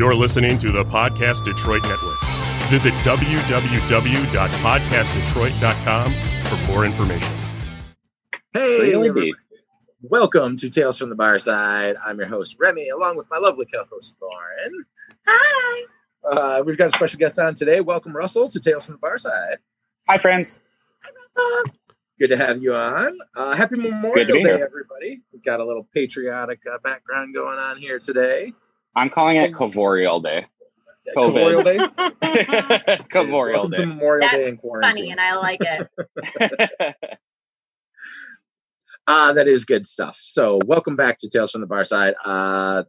You're listening to the Podcast Detroit Network. Visit www.podcastdetroit.com for more information. Hey, everybody. welcome to Tales from the Bar Side. I'm your host, Remy, along with my lovely co host, Lauren. Hi. Uh, we've got a special guest on today. Welcome, Russell, to Tales from the Bar Side. Hi, friends. Good to have you on. Uh, happy Memorial Day, here. everybody. We've got a little patriotic uh, background going on here today. I'm calling it Cavorial Day. Cavorial Day? Cavorial Day. Memorial That's Day in quarantine. funny, and I like it. uh, that is good stuff. So, welcome back to Tales from the Bar Side. Uh,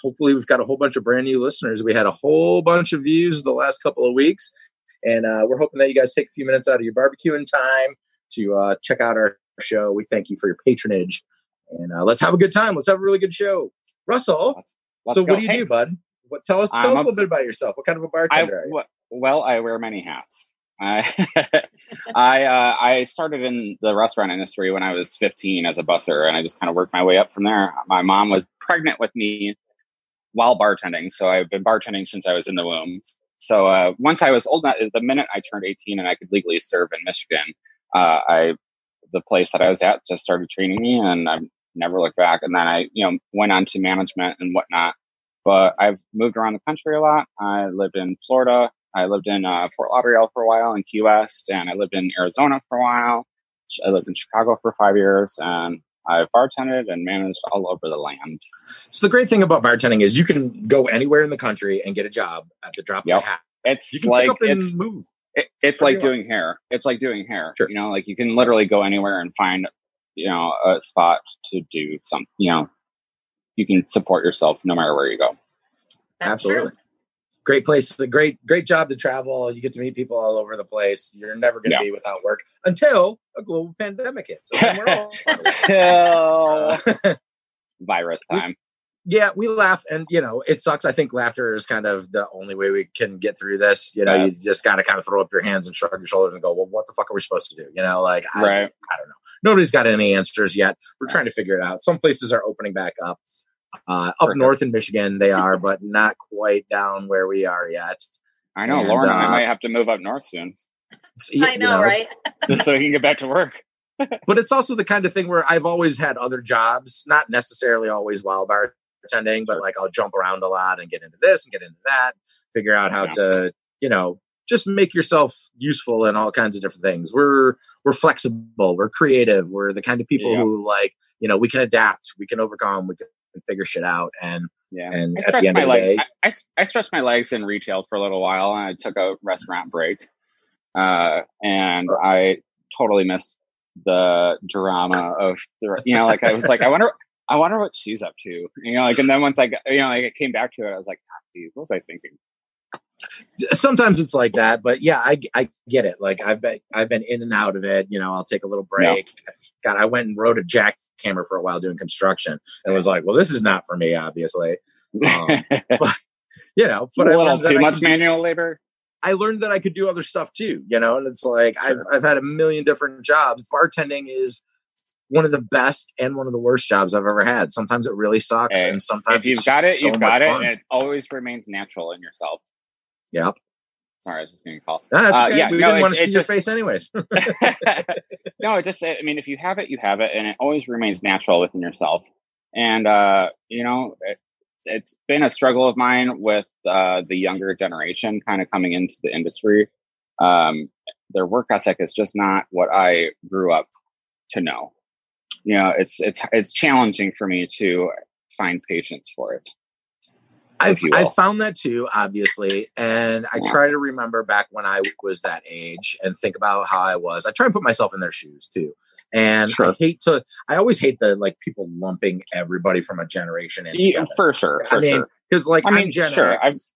hopefully, we've got a whole bunch of brand new listeners. We had a whole bunch of views the last couple of weeks, and uh, we're hoping that you guys take a few minutes out of your barbecuing time to uh, check out our show. We thank you for your patronage, and uh, let's have a good time. Let's have a really good show. Russell, Let's- so go. what do you Hey, do, bud? What tell us? I'm Tell us a- little bit about yourself. What kind of a bartender? are you? w- well, I wear many hats. I I uh, I started in the restaurant industry when I was 15 as a busser, and I just kind of worked my way up from there. My mom was pregnant with me while bartending, so I've been bartending since I was in the womb. So uh, once I was old enough, the minute I turned 18 and I could legally serve in Michigan, uh, I the place that I was at just started training me, and I've never looked back. And then I, you know, went on to management and whatnot. But I've moved around the country a lot. I lived in Florida. I lived in uh, Fort Lauderdale for a while in Key West, and I lived in Arizona for a while. I lived in Chicago for five years, and I've bartended and managed all over the land. So the great thing about bartending is you can go anywhere in the country and get a job at the drop of a hat. It's You can like pick up and it's move. it, it's like doing hair. It's like doing hair. Sure. You know, like you can literally go anywhere and find, you know, a spot to do some. You know, you can support yourself no matter where you go. That's Absolutely. true. Great place, a great, great job to travel. You get to meet people all over the place. You're never going to Yeah. be without work until a global pandemic hits. So we're all- Till Uh, virus time. Yeah, we laugh, and you know it sucks. I think laughter is kind of the only way we can get through this. You know, Yeah. you just got to kind of throw up your hands and shrug your shoulders and go, "Well, what the fuck are we supposed to do?" You know, like I, Right. I don't know. Nobody's got any answers yet. We're trying to figure it out. Some places are opening back up. Uh, up For sure. north in Michigan, they are, but not quite down where we are yet. I know, And, Lauren. uh, I might have to move up north soon, It's- you I know, right? just so we can get back to work. But it's also the kind of thing where I've always had other jobs, not necessarily always while bartending, but like I'll jump around a lot and get into this and get into that, figure out how Yeah. to, you know, just make yourself useful in all kinds of different things. We're we're flexible, we're creative, we're the kind of people Yeah. who like, you know, we can adapt, we can overcome, we can figure shit out, and Yeah. and I at stretched the end my of the legs. day, I, I, I stretched my legs in retail for a little while, and I took a restaurant break. Uh, and I totally missed the drama of the, you know, like I was like, I wonder, I wonder what she's up to, you know, like, and then once I, got, you know, like it came back to it, I was like, geez, what was I thinking? sometimes it's like that but yeah i i get it like i've been i've been in and out of it you know i'll take a little break. God i went and rode a jackhammer for a while doing construction and was like well this is not for me obviously. Um, you know It's a but I little too much manual labor. I learned that i could do other stuff too you know and it's like I've, I've had a million different jobs. Bartending is one of the best and one of the worst jobs I've ever had. Sometimes it really sucks, Hey, and sometimes If you've got it, so you've got it, fun. and it always remains natural in yourself. Yep. Sorry, I was just getting a call. That's Uh, okay. yeah, we no, didn't it- want to see just- your face anyways. no, it just, I mean, if you have it, you have it, and it always remains natural within yourself. And, uh, you know, it, it's been a struggle of mine with uh, the younger generation kind of coming into the industry. Um, their work ethic is just not what I grew up to know. You know, it's it's it's challenging for me to find patience for it. I've I found that too, obviously, and I Yeah. try to remember back when I was that age and think about how I was. I try and put myself in their shoes too. And I hate to. I always hate the like people lumping everybody from a generation in Yeah, for sure. I For mean, sure. because like I I mean, am Gen sure, X,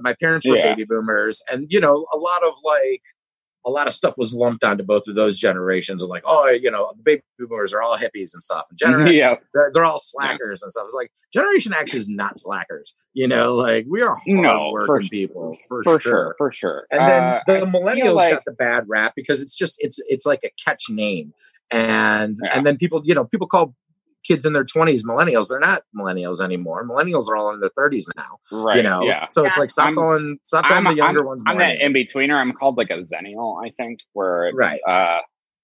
my parents were Yeah. baby boomers, and you know, a lot of like a lot of stuff was lumped onto both of those generations of like, oh, you know, the baby boomers are all hippies and stuff, and Gen X, yeah, they're, they're all slackers and stuff. It's like Generation X is not slackers. You know, like we are No, hard for people for, for sure. sure, for sure. And then Uh, the I millennials like- got the bad rap because it's just it's it's like a catch name, and Yeah. and then people you know people call kids in their 20s, millennials. They're not millennials anymore. Millennials are all in their 30s now. Right. You know, Yeah. so it's Yeah. like stop I'm- calling stop calling I'm, the younger I'm, ones. I'm that in betweener. I'm called like a zennial, I think, where it's, Right. uh,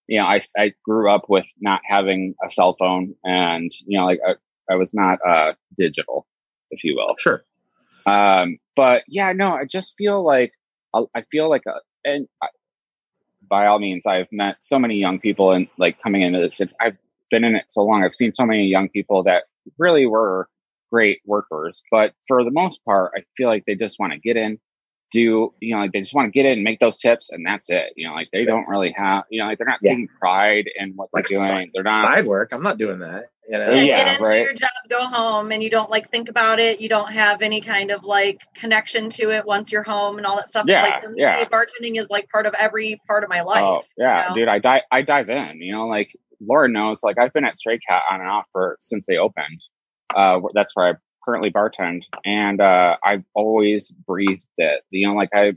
you know, I, I grew up with not having a cell phone and, you know, like I, I was not, uh, digital, if you will. Sure. Um, but yeah, no, I just feel like I I feel like, a, and I, by all means, I've met so many young people and like coming into this. I've been in it so long. I've seen so many young people that really were great workers, but for the most part, I feel like they just want to get in, do you know, like they just want to get in, and make those tips, and that's it. You know, like they don't really have, you know, like they're not Yeah. taking pride in what Like they're doing. They're not. Side work. I'm not doing that. You know? Yeah, Yeah, get into right. your job, go home, and you don't like think about it. You don't have any kind of like connection to it once you're home and all that stuff. Yeah, like yeah. bartending is like part of every part of my oh, life. Oh yeah, you know? dude, I dive I dive in. You know, like Lauren knows, like I've been at Stray Cat on and off for since they opened. Uh, that's where I currently bartend, and uh, I've always breathed it. You know, like I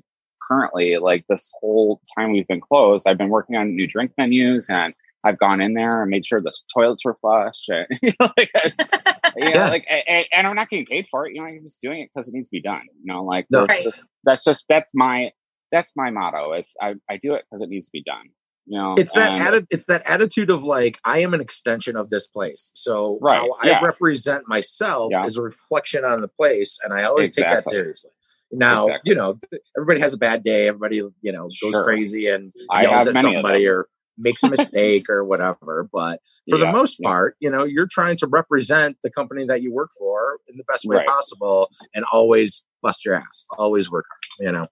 currently like this whole time we've been closed, I've been working on new drink menus, and I've gone in there and made sure the toilets were flush. And, you know, like, I- you know, Yeah. like, a- a- and I'm not getting paid for it. You know, I'm just doing it because it needs to be done. You know, like No. that's Right. just that's just that's my that's my motto is I, I do it because it needs to be done. You know, it's that atti- it's that attitude of like I am an extension of this place. So Right, how I yeah. represent myself Yeah. is a reflection on the place, and I always take that seriously. Now, Exactly. you know, everybody has a bad day. Everybody, you know, goes Sure. crazy and yells at somebody or makes a mistake or whatever. But for the most yeah. part, you know, you're trying to represent the company that you work for in the best way Right. possible, and always bust your ass. Always work hard. You know.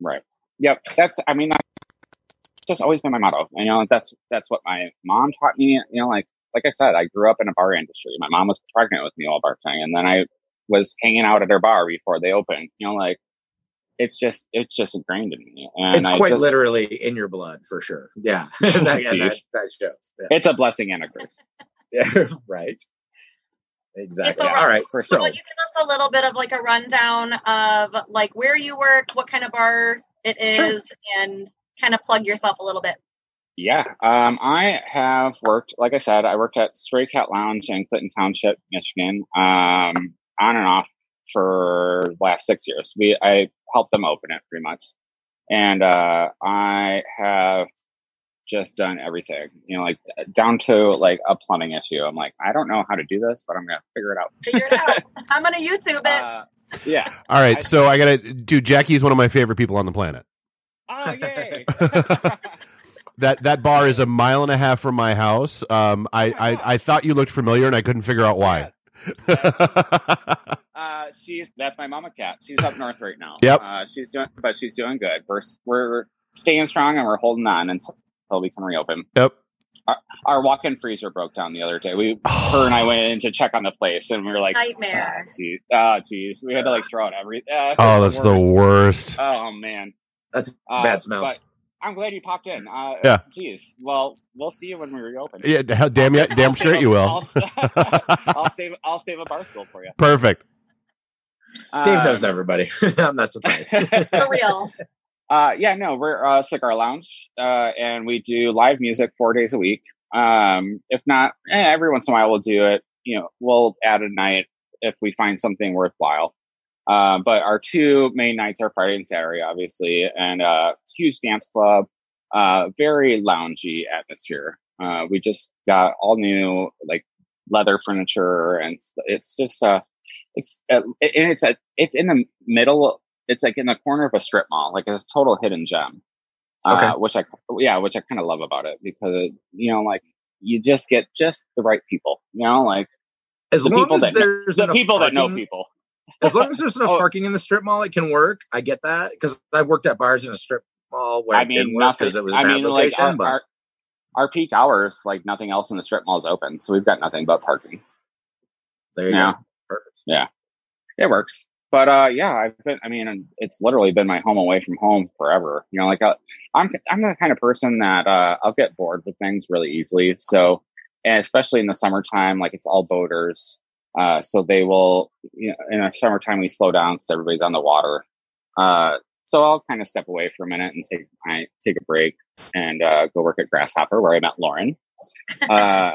Right. Yep. That's. I mean, that's just always been my motto. You know, that's that's what my mom taught me. You know, like like I said, I grew up in a bar industry. My mom was pregnant with me while bartending, and then I was hanging out at her bar before they opened. You know, like it's just it's just ingrained in me, and it's I quite just, literally in your blood for sure. Yeah, that, yeah, that, Jeez. that shows. Yeah. It's a blessing and a curse. Yeah, right. Exactly. so All Rob, for So, So, you give us a little bit of like a rundown of like where you work, what kind of bar it is, Sure. and kind of plug yourself a little bit. Yeah, um, I have worked, like I said, I worked at Stray Cat Lounge in Clinton Township, Michigan, um, on and off for the last six years. We I helped them open it pretty much, and uh, I have just done everything, you know, like down to like a plumbing issue. I'm like, I don't know how to do this, but I'm gonna figure it out. Figure it out. I'm gonna YouTube it. Uh, yeah. All right, I- so I gotta dude. Jackie's one of my favorite people on the planet. Oh yay! That that bar is a mile and a half from my house. Um, I, I I thought you looked familiar, and I couldn't figure out why. Uh, she's that's my mama cat. She's up north right now. Yep. Uh, she's doing, but she's doing good. We're we're staying strong and we're holding on until we can reopen. yep. Our walk-in freezer broke down the other day. We her and I went in to check on the place, and we were like, Nightmare. "Ah, geez, oh, we had to like throw out every. Uh, Oh, that's the worst. Oh man, that's a uh, bad smell. But I'm glad you popped in. Uh, Yeah. Geez. Well, we'll see you when we reopen. Yeah, hell, damn I'll yeah, save- damn I'll straight a- you will. I'll, I'll save. I'll save a bar stool for you. Perfect. Dave knows Um, everybody. I'm not surprised. For real. Uh, yeah, no, we're uh, Cigar Lounge, uh, and we do live music four days a week. Um, if not, eh, every once in a while we'll do it. You know, we'll add a night if we find something worthwhile. Uh, but our two main nights are Friday and Saturday, obviously, and uh, huge dance club, uh, very loungy atmosphere. Uh, we just got all new like leather furniture, and it's, just uh, it's uh, and it's a, it's in the middle it's like in the corner of a strip mall, like it's a total hidden gem. Okay. Uh, which I, yeah, which I kind of love about it because, you know, like you just get just the right people, you know, like as the long people as that know- there's the enough people that know people. As long as there's enough Oh. parking in the strip mall, it can work. I get that because I've worked at bars in a strip mall where I it didn't work because it was a I bad mean, like location. our, but our, our peak hours, like nothing else in the strip mall is open. So we've got nothing but parking. there you yeah. go. Perfect. Yeah, it works. But uh, yeah, I've been. I mean, it's literally been my home away from home forever. You know, like uh, I'm, I'm the kind of person that uh, I'll get bored with things really easily. So, and especially in the summertime, like it's all boaters. Uh, so they will, you know, in the summertime we slow down because everybody's on the water. Uh, so I'll kind of step away for a minute and take I take a break and uh, go work at Grasshopper where I met Lauren. Uh,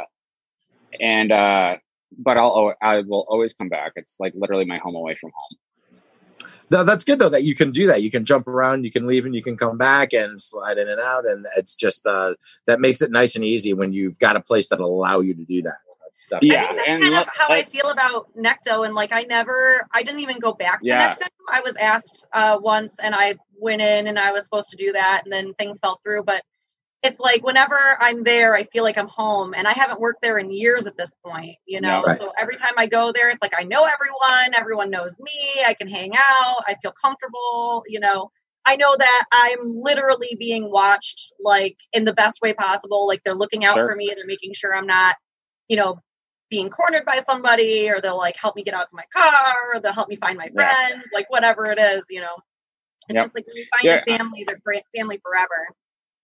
and uh, but I'll I will always come back. It's like literally my home away from home. No, that's good though that you can do that. You can jump around, you can leave, and you can come back and slide in and out, and it's just uh, that makes it nice and easy when you've got a place that'll allow you to do that. Stuff. Yeah, I think that's and kind of how like- I feel about Necto. And like, I never, I didn't even go back to Yeah. Necto. I was asked uh, once, and I went in, and I was supposed to do that, and then things fell through. But it's like whenever I'm there, I feel like I'm home, and I haven't worked there in years at this point. You know, Yeah. Right. so every time I go there, it's like I know everyone. Everyone knows me. I can hang out. I feel comfortable. You know. I know that I'm literally being watched like in the best way possible. Like they're looking out Sure. for me. They're making sure I'm not, you know, being cornered by somebody or they'll like help me get out to my car or they'll help me find my Yeah. friends, like whatever it is, you know. It's Yep. just like when you find Yeah. your family, they're family forever.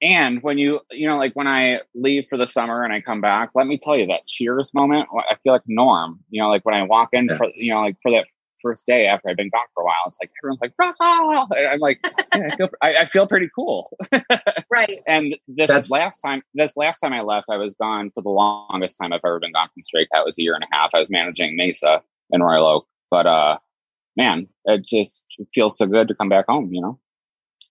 And when you, you know, like when I leave for the summer and I come back, let me tell you that cheers moment, I feel like Norm, you know, like when I walk in Yeah. for, you know, like for that first day after I've been gone for a while, it's like everyone's like, Russell. And I'm like, yeah, I feel, I, I feel pretty cool. Right. And this That's- last time, this last time I left, I was gone for the longest time I've ever been gone from Stray Cat was a year and a half. I was managing Mesa in Royal Oak, but, uh, man, it just feels so good to come back home, you know?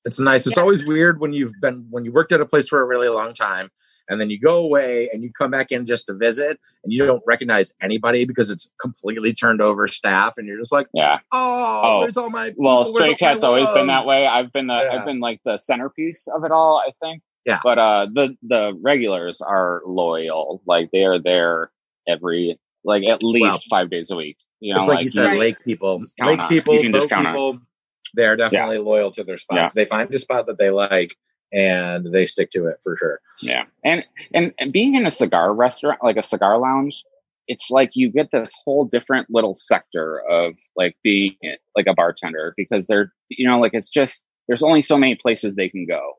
It's nice. It's Yeah. always weird when you've been when you worked at a place for a really long time and then you go away and you come back in just to visit and you don't recognize anybody because it's completely turned over staff and you're just like, Yeah. oh, Oh, where's all my Well, people? Where's Stray all Cat's always been that way. I've been the Yeah. I've been like the centerpiece of it all, I think. Yeah. But uh the the regulars are loyal. Like they are there every like at least Well, five days a week. You know, It's like, you said, Right. lake people, lake on- people, you can just boat on- people. They're definitely loyal to their spots. They find a spot that they like and they stick to it for sure. Yeah. And, and and being in a cigar restaurant, like a cigar lounge, it's like you get this whole different little sector of like being like a bartender because they're you know, like it's just there's only so many places they can go.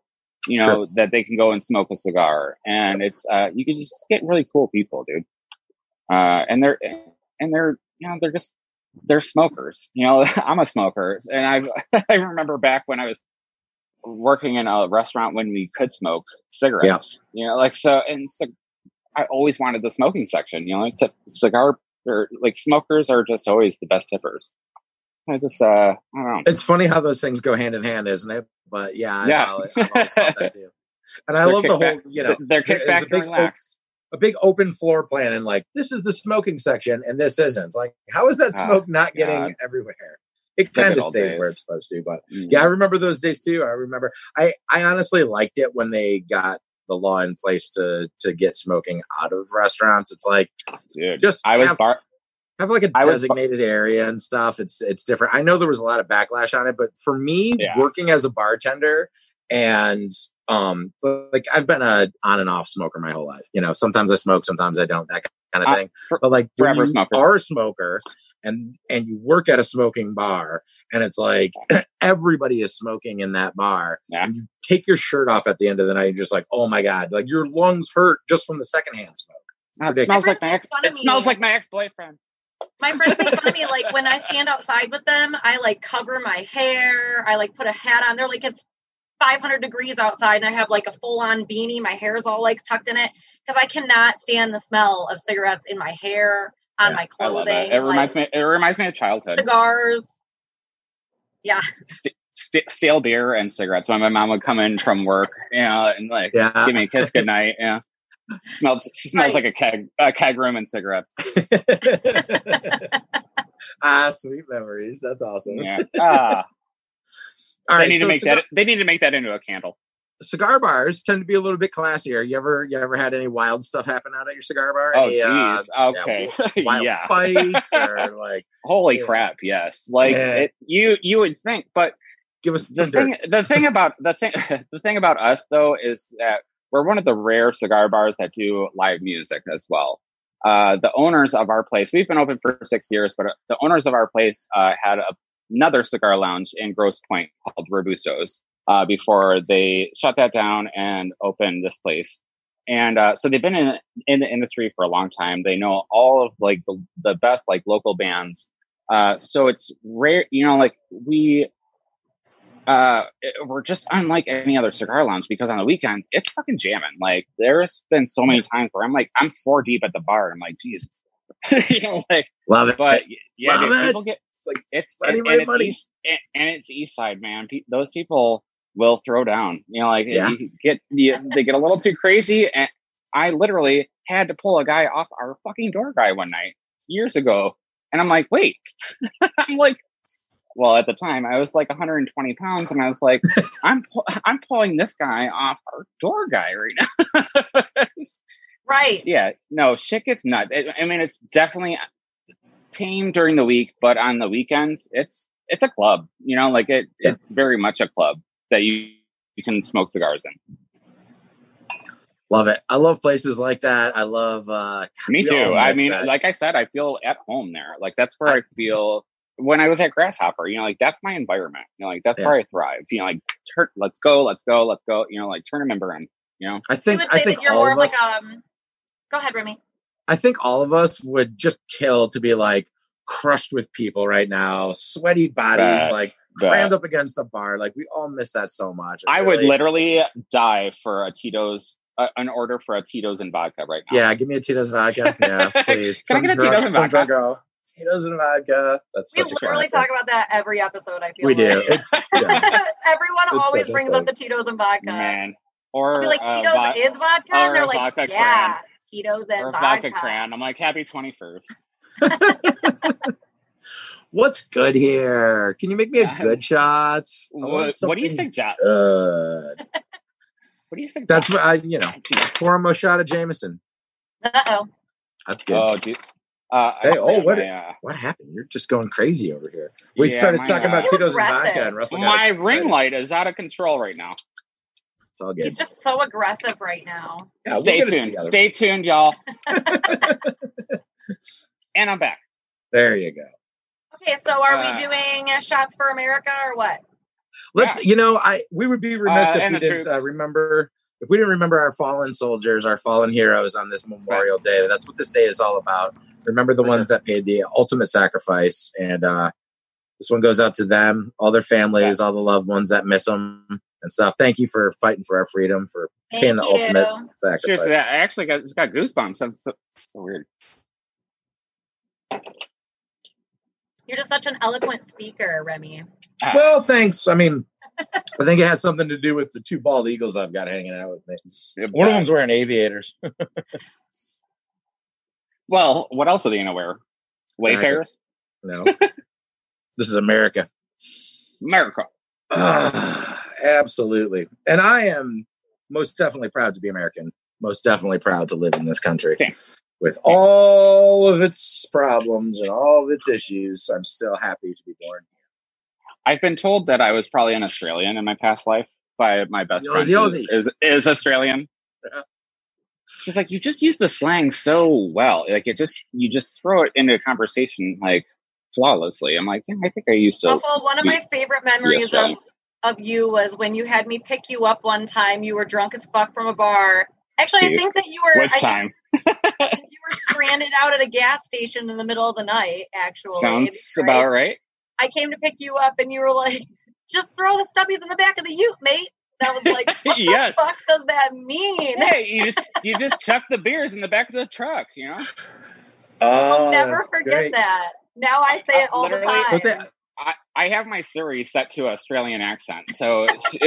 You know, Sure. that they can go and smoke a cigar. And it's uh you can just get really cool people, dude. Uh and they're and they're you know, they're just they're smokers. You know, I'm a smoker. And I I remember back when I was working in a restaurant when we could smoke cigarettes. You know, like so, and so I always wanted the smoking section. You know, like tip, cigar or like smokers are just always the best tippers. I just, uh, I don't know. It's funny how those things go hand in hand, isn't it? But yeah, I've Yeah. always, I've always thought that too. And I love the whole, you know, they're there's kickback and big relax. A big open floor plan and like this is the smoking section and this isn't. It's like how is that Oh, smoke not getting God. everywhere? It kind of stays days. where it's supposed to, but Mm. yeah, I remember those days too. I remember I I honestly liked it when they got the law in place to to get smoking out of restaurants. It's like dude. just I was have, bar. have like a I designated area and stuff. It's it's different. I know there was a lot of backlash on it, but for me, Yeah. working as a bartender and um like I've been a on and off smoker my whole life. You know, sometimes I smoke, sometimes I don't, that kind of Uh, thing. for- but like when forever you smoker. are a smoker and and you work at a smoking bar and it's like everybody is smoking in that bar Yeah. and you take your shirt off at the end of the night you're just like oh my god like your lungs hurt just from the secondhand smoke Oh, it smells like my ex. makes fun of It smells me. like my ex boyfriend. My friends make fun of me like when I stand outside with them, I like cover my hair, I like put a hat on. They're like it's 500 degrees outside and I have like a full on beanie. My hair is all like tucked in it because I cannot stand the smell of cigarettes in my hair, on Yeah, my I love clothing. it. It reminds like, me. It reminds me of childhood. cigars. Yeah. St- st- stale beer and cigarettes. When my mom would come in from work, you know, and like yeah give me a kiss goodnight. Yeah. Smells she smells Right. like a keg a keg room and cigarettes. ah sweet memories that's awesome Yeah. Ah, all they right need so to make cigar, that they need to make that into a candle. cigar bars tend to be a little bit classier you ever you ever had any wild stuff happen out at your cigar bar Oh Any, uh, jeez. yeah, okay. wild Yeah. fights or like Holy crap, yes. Like Yeah. it, you you would think, but give us the thing dirt. the thing about the thing the thing about us though is that we're one of the rare cigar bars that do live music as well. Uh, the owners of our place, we've been open for six years, but uh, the owners of our place uh, had a, another cigar lounge in Grosse Pointe called Robustos uh, before they shut that down and opened this place. And uh, so they've been in in the industry for a long time. They know all of like the, the best like local bands. Uh, so it's rare, you know, like we uh, we're just unlike any other cigar lounge because on the weekend it's fucking jamming. Like there's been so many times where I'm like I'm four deep at the bar. I'm like Jesus, you know, like Love it. but yeah, Love dude, it. people get Like, it's money, and, money, and it's money. east and, and it's east side, man. Pe- those people will throw down. You know, like Yeah. you get you, they get a little too crazy, and I literally had to pull a guy off our fucking door guy one night years ago, and I'm like, wait, I'm like. Well, at the time, I was like 120 pounds, and I was like, "I'm pu- I'm pulling this guy off our door guy right now." Right. yeah, no, shit gets nuts. I I mean, it's definitely tame during the week, but on the weekends, it's it's a club. You know, like it, Yeah. it's very much a club that you you can smoke cigars in. Love it. I love places like that. I love. uh Me too. I mean, that. like I said, I feel at home there. Like that's where I feel when I was at Grasshopper. You know, like that's my environment. You know, like that's Yeah. where I thrive. You know, like turn, let's go, let's go, let's go. You know, like turn a member in. You know, I You think would I say think that you're all more of of us. like um. Go ahead, Remy. I think all of us would just kill to be like crushed with people right now, sweaty bodies, Bet. like Bet. crammed up against the bar. Like we all miss that so much. It I would literally die for a Tito's. Uh, an order for a Tito's and vodka right now. Yeah, give me a Tito's vodka. Yeah, please. Can I get a drunk- Tito's and some vodka? drunk girl. Tito's and vodka. That's We such literally classic. talk about that every episode. I feel We do. It's yeah. Everyone It's always brings up the Tito's and vodka. man. I'll Or be like, uh, Tito's vo- is vodka, and they're like, vodka yeah, cran. Tito's and or vodka. vodka cran. I'm like, happy 21st. What's good here? Can you make me a good shots? What, what do you something suggest? Good. what do you think? That's what I, you know, pour him a shot of Jameson. Uh oh. That's good. Oh, dude. Uh, Hey, oh, what my, uh, what happened? You're just going crazy over here. We Yeah, started my, talking uh, about Tito's and vodka, and Russell my ring light is out of control right now. It's all good. He's just so aggressive right now. Yeah, we'll Stay tuned. Stay tuned, y'all. and I'm back. There you go. Okay, so are Uh, we doing uh, shots for America or what? Let's. Yeah. You know, I we would be remiss Uh, if we didn't uh, remember if we didn't remember our fallen soldiers, our fallen heroes on this Memorial Day. That's what this day is all about. Remember the ones that paid the ultimate sacrifice, and uh, this one goes out to them, all their families, all the loved ones that miss them and stuff. Thank you for fighting for our freedom, for Thank paying the you. ultimate sacrifice. Seriously, I actually got just got goosebumps. I'm so, so weird. You're just such an eloquent speaker, Remy. Ah, Well, thanks. I mean, I think it has something to do with the two bald eagles I've got hanging out with me. One of them's wearing aviators. Well, what else are they gonna wear? Wayfarers, No, this is America. America. Ah, absolutely. And I am most definitely proud to be American. Most definitely proud to live in this country. Same. With all of its problems and all of its issues, I'm still happy to be born. Here. I've been told that I was probably an Australian in my past life by my best friend. Aussie, who Aussie. Is is Australian. Yeah. She's like, you just use the slang so well. Like it just you just throw it into a conversation like flawlessly. I'm like, yeah, I think I used to. Also, one of my favorite memories of, Australian. Of you was when you had me pick you up one time. You were drunk as fuck from a bar. Actually, I think that you were. Which I time? you were stranded out at a gas station in the middle of the night. Actually, Sounds right? about right. I came to pick you up, and you were like, "Just throw the stubbies in the back of the Ute, mate." That was like, what Yes. the fuck does that mean? Hey, you just you just chuck the beers in the back of the truck, you know? Oh, I'll never forget great. that. Now I say it all the time. But that- I, I have my Siri set to Australian accent, so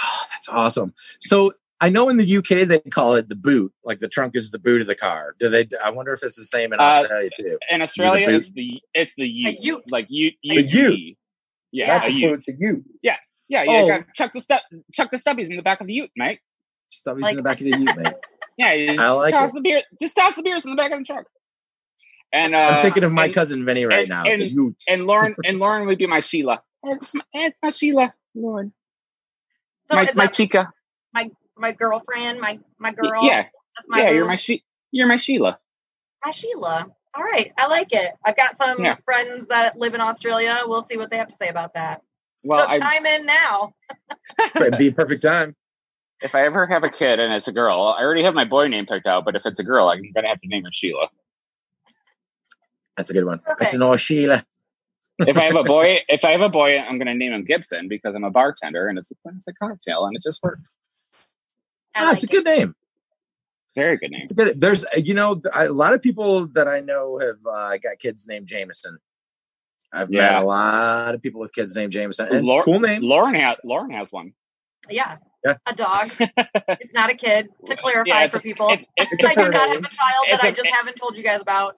Oh, that's awesome. So I know in the UK they call it the boot, like the trunk is the boot of the car. Do they? I wonder if it's the same in Uh, Australia too. in Australia boot? it's the it's the ute, ute. like you A ute. Yeah, Not a the ute. boot, the ute. Yeah, you Oh. gotta chuck the stu- chuck the stubbies in the back of the ute, mate. Stubbies Like- in the back of the ute, mate. Yeah, you just I like toss it. the beer, just toss the beers in the back of the truck. And uh, I'm thinking of my and, cousin Vinny right and- now. and- the ute. and Lauren and Lauren would be my Sheila. It's my, it's my Sheila, Lauren, so my is my chica. my girlfriend, my my girl. Yeah, that's my yeah, you're my she, you're my Sheila. Hi, Sheila. All right, I like it. I've got some Yeah. friends that live in Australia. We'll see what they have to say about that. Well, so I, chime in now. It'd be a perfect time. if I ever have a kid and it's a girl, I already have my boy name picked out. But if it's a girl, I'm gonna have to name her Sheila. That's a good one. I Perfect. said, "Oh, Sheila." if I have a boy, if I have a boy, I'm going to name him Gibson because I'm a bartender and it's a classic cocktail and it just works. I Ah, like it's a it. good name. Very good name. It's a good. There's, you know, a lot of people that I know have uh, got kids named Jameson. I've met a lot of people with kids named Jameson. And Lor- cool name. Lauren has Lauren has one. Yeah. Yeah. A dog. it's not a kid, to clarify Yeah, for a- people. It's, it's, It's a I do not baby. have a child It's that I a- just haven't told you guys about.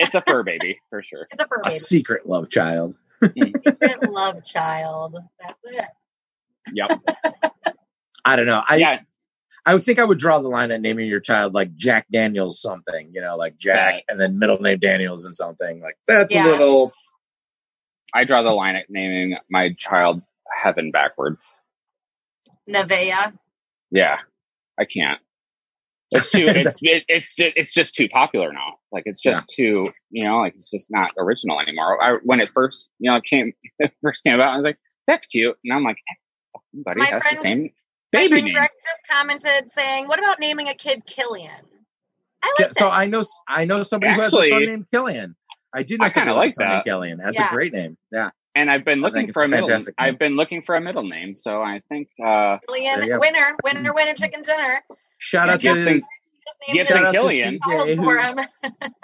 It's a fur baby for sure. It's a fur A secret love child. Secret love child. That's it. Yep. I don't know. I yeah. I would think I would draw the line at naming your child like Jack Daniels something, you know, like Jack Right. and then middle name Daniels and something. Like that's Yeah. a little I draw the line at naming my child heaven backwards. Nevaeh. Yeah, I can't. It's too. It's it, it's just it's just too popular now. Like it's just too. You know, like it's just not original anymore. I when it first you know came first came about, I was like, that's cute, and I'm like, buddy, My has friend- the same baby friend name. Greg just commented saying, "What about naming a kid Killian?" I Yeah, so. I know I know somebody who has a son named Killian. I do know I somebody kinda who has like a son named that. Killian. That's Yeah. a great name. Yeah. And I've been looking for a middle. fantastic name. I've been looking for a middle name, so I think uh, Killian, There you go. winner, winner, winner, chicken dinner. Shout out Gibson, to Just named Gibson shout out to CJ, child who's-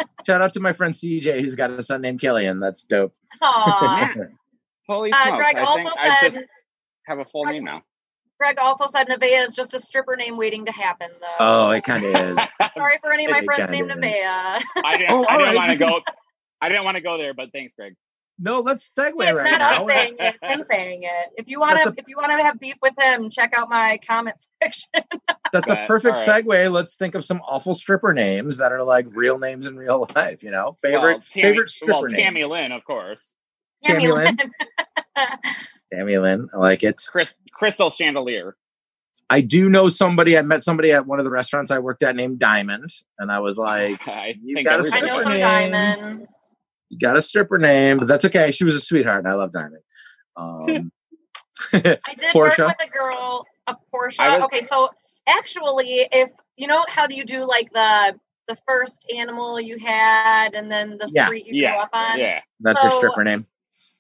shout out to my friend CJ who's got a son named Killian. That's dope. Aw. holy Uh, smokes! Greg I also think I said- just have a full Greg- name now. Greg also said Nevaeh is just a stripper name waiting to happen, though. Oh, it kind of is. Sorry for any of my It friends kinda named is. Nevaeh. I didn't. Oh, I didn't right. want to go. I didn't want to go there, but thanks, Greg. No, let's segue it's right not now. us saying it, him saying it. If you want to, if you want to have beef with him, check out my comment section. That's a perfect all right. segue. Let's think of some awful stripper names that are like real names in real life. You know, favorite well, Tammy, favorite stripper well, names. Tammy Lynn, of course. Tammy Lynn? Lynn. Tammy Lynn, I like it. Chris, Crystal Chandelier. I do know somebody. I met somebody at one of the restaurants I worked at named Diamond, and I was like, I you think gotta I everybody know stripper some name. diamonds. "You got a stripper name, but that's okay." She was a sweetheart, and I love Diamond. Um, I did Portia? work with a girl, a Porsche. I was- okay, so actually, if you know how you do like the the first animal you had, and then the Yeah, street you grew up on. yeah. that's your stripper name,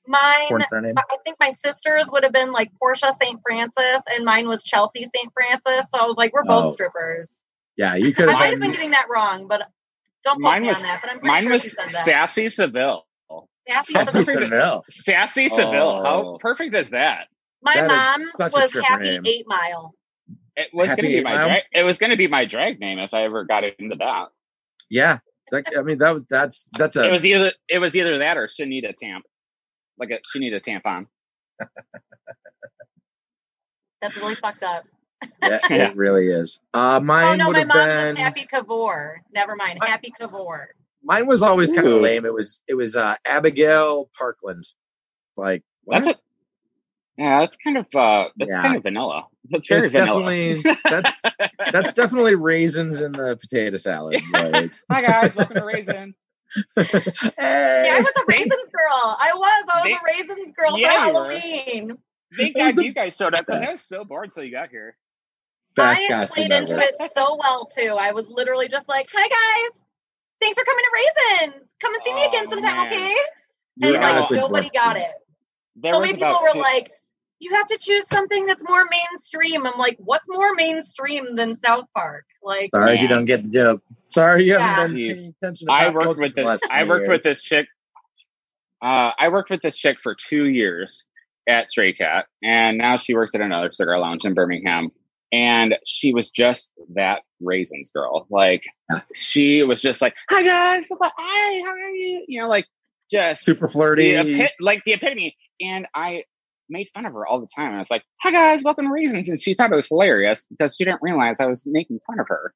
Mine, name. I think my sister's would have been like Portia St. Francis, and mine was Chelsea St. Francis. So I was like, we're both Oh. strippers. Yeah, you could I might have been. been getting that wrong, but don't quote Mine me was on that. But I'm pretty mine sure was she said that. Sassy Seville. Sassy Sassy Seville. Seville. Sassy Seville. How Oh. perfect is that? My That is mom was Happy name. Eight Mile. It was Happy going to be my Mile? drag. It was going to be my drag name if I ever got into that. Yeah, that, I mean that was that's that's a It was either it was either that or Shanita Tamp, like a Shanita tampon. That's really fucked up. Yeah, Yeah. it really is. Uh, Oh mine no, would my have mom been was Happy Cavor. Never mind, I- Happy Cavor. mine was always kind of lame. It was it was uh, Abigail Parkland. Like what? That's a, yeah, that's kind of uh, that's Yeah. kind of vanilla. That's very It's vanilla. definitely that's that's definitely raisins in the potato salad. Like, Hi guys, welcome to Raisin. Yeah, I was a raisins girl. I was. I was They- a raisins girl Yeah, for. Halloween. Thank God you guys showed up because I was so bored till you got here. Best I costume played into ever. it so well too. I was literally just like, "Hi guys, thanks for coming to Raisins. Come and see me Oh, again sometime, man. okay?" You And like nobody got it. it. There so many people were two, like, "You have to choose something that's more mainstream." I'm like, "What's more mainstream than South Park?" Like, Sorry if you don't get the joke. Sorry you Yeah. haven't been Jeez. paying attention. I worked with this. I 20 worked with this chick. Uh, I worked with this chick for two years at Stray Cat, and now she works at another cigar lounge in Birmingham. And she was just that raisins girl. Like she was just like, "Hi guys, hi, how are you?" You know, like just super flirty. the epi- like the epitome. And I made fun of her all the time. I was like, "Hi guys, welcome to Raisins," and she thought it was hilarious because she didn't realize I was making fun of her.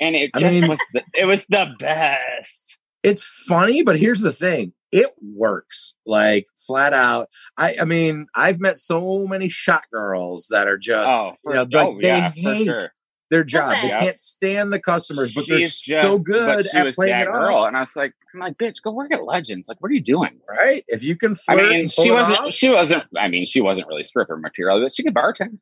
And it I just mean- was the, it was the best. it's funny, but here's the thing: it works. Like flat out. I I mean, I've met so many shot girls that are just Oh, for, you know, like, oh they yeah, hate sure. their job. Listen. They Yep. can't stand the customers, but they're She's so good but she at was playing that it girl, off. and I was like, I'm like, bitch, go work at Legends. Like, what are you doing? Right? If you can I mean, and pull she it wasn't. off, She wasn't. I mean, she wasn't really stripper material, but she could bartend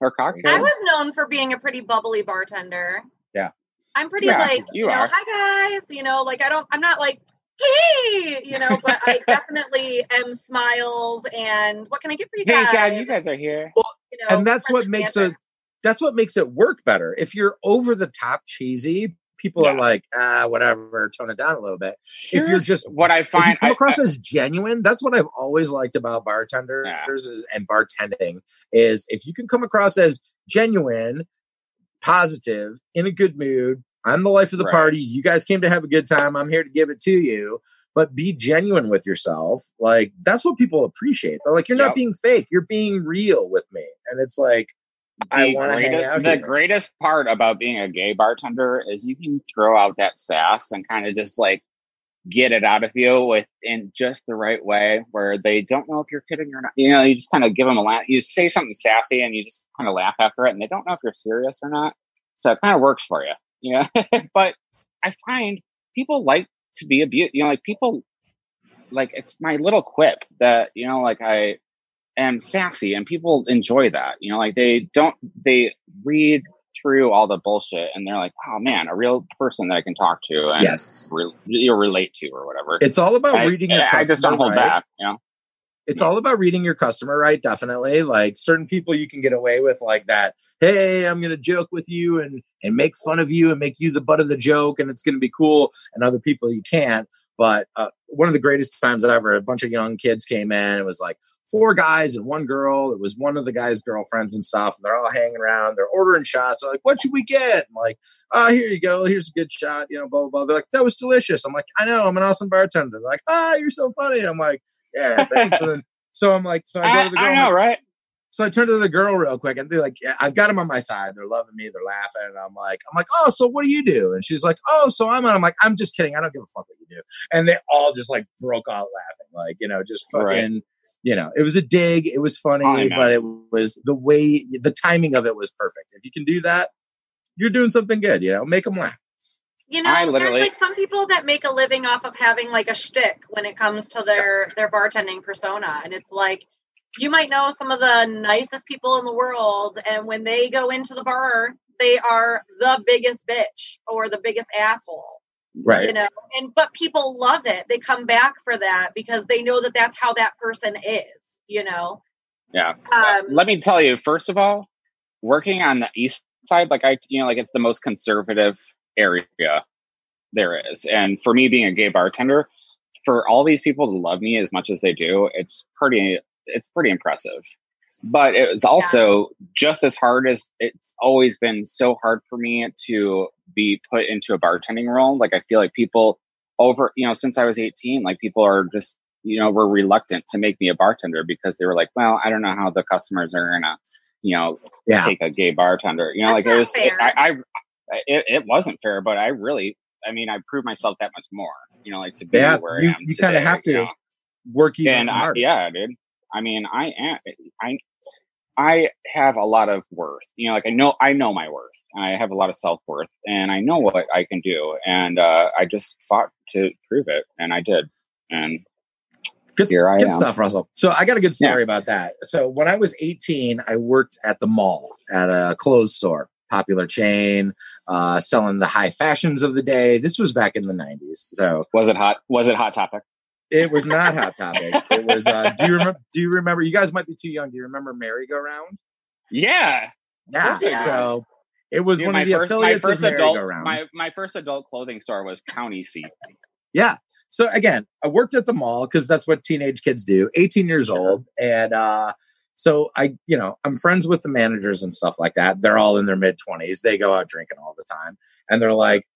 or cocktail. I was known for being a pretty bubbly bartender. Yeah. I'm pretty Yeah, like, you you know, are. hi guys, you know, like I don't, I'm not like, hey, you know, but I definitely am smiles and what can I get for you Hey, guys? Dad, you guys are here. You know, and that's what makes banter. it that's what makes it work better. If you're over the top cheesy, people are like, ah, whatever, tone it down a little bit. if you're just what I if you find, come I- across I- as genuine, that's what I've always liked about bartenders is- and bartending is if you can come across as genuine, positive, in a good mood. I'm the life of the Right. party. You guys came to have a good time. I'm here to give it to you. But be genuine with yourself. Like that's what people appreciate. They're like, you're not being fake. You're being real with me. And it's like, I wanna hang greatest- out The here. greatest part about being a gay bartender is you can throw out that sass and kind of just like get it out of you with in just the right way where they don't know if you're kidding or not. You know, you just kind of give them a laugh. You say something sassy and you just kind of laugh after it and they don't know if you're serious or not. So it kind of works for you. You know, but I find people like to be abused. You know, like people like it's my little quip that, you know, like I am sassy and people enjoy that. You know, like they don't they read through all the bullshit and they're like, oh man, a real person that I can talk to and yes. re- you relate to or whatever. It's all about I, reading I customer. just don't hold right? back. You know, it's all about reading your customer right? Definitely. Like certain people you can get away with like that hey i'm gonna joke with you and and make fun of you and make you the butt of the joke and it's gonna be cool and other people you can't but uh, one of the greatest times ever a bunch of young kids came in it was like four guys and one girl it was one of the guys girlfriends and stuff and they're all hanging around they're ordering shots they're like what should we get? I'm like oh here you go here's a good shot you know blah blah blah they're like that was delicious. I'm like i know i'm an awesome bartender. They're like ah you're so funny. I'm like yeah, thanks. and then, so I'm like, so I go to the girl. I know, like- right? So I turn to the girl real quick, and they're like, yeah, I've got them on my side. They're loving me. They're laughing, and I'm like, I'm like, oh, so what do you do? And she's like, oh, so I'm. On. I'm like, I'm just kidding. I don't give a fuck what you do. And they all just like broke out laughing, like you know, just fucking. Right. You know, it was a dig. It was funny, but it was the way the timing of it was perfect. If you can do that, you're doing something good. You know, make them laugh. You know, I literally- there's like some people that make a living off of having like a shtick when it comes to their their bartending persona, and it's like you might know some of the nicest people in the world, and when they go into the bar, they are the biggest bitch or the biggest asshole, Right. you know. And but people love it; they come back for that because they know that that's how that person is, you know. Yeah. Um, Let me tell you, first of all, working on the east side, like I, you know, like it's the most conservative area there is. And for me being a gay bartender, for all these people to love me as much as they do, it's pretty, it's pretty impressive. But it was also just as hard as it's always been so hard for me to be put into a bartending role. Like I feel like people over, you know, since I was 18, like people are just you know, were reluctant to make me a bartender because they were like, well, I don't know how the customers are gonna, you know, Yeah. take a gay bartender. You know, That's like it was, it. I, I it, it wasn't fair, but I really, I mean, I proved myself that much more. You know, like to be Yeah, where you- I am. you kinda have to you know? Work even and I, yeah, dude. I mean, I am. I I have a lot of worth. You know, like I know I know my worth. I have a lot of self worth, and I know what I can do. And uh, I just fought to prove it, and I did. And Good, Here I good stuff, Russell. So I got a good story about that. So when I was 18, I worked at the mall at a clothes store, popular chain, uh, selling the high fashions of the day. This was back in the 90s. So was it hot? Was it hot topic? it was not hot topic. It was. Uh, do you remember? Do you remember? You guys might be too young. Do you remember Merry Go Round? Yeah. Yeah. So it was Dude, one of the first, my first of Merry adult Go Round. my, my first adult clothing store was County Seat. Yeah. So again, I worked at the mall because that's what teenage kids do. 18 years old, and uh, so I, you know, I'm friends with the managers and stuff like that. They're all in their mid 20s. They go out drinking all the time, and they're like,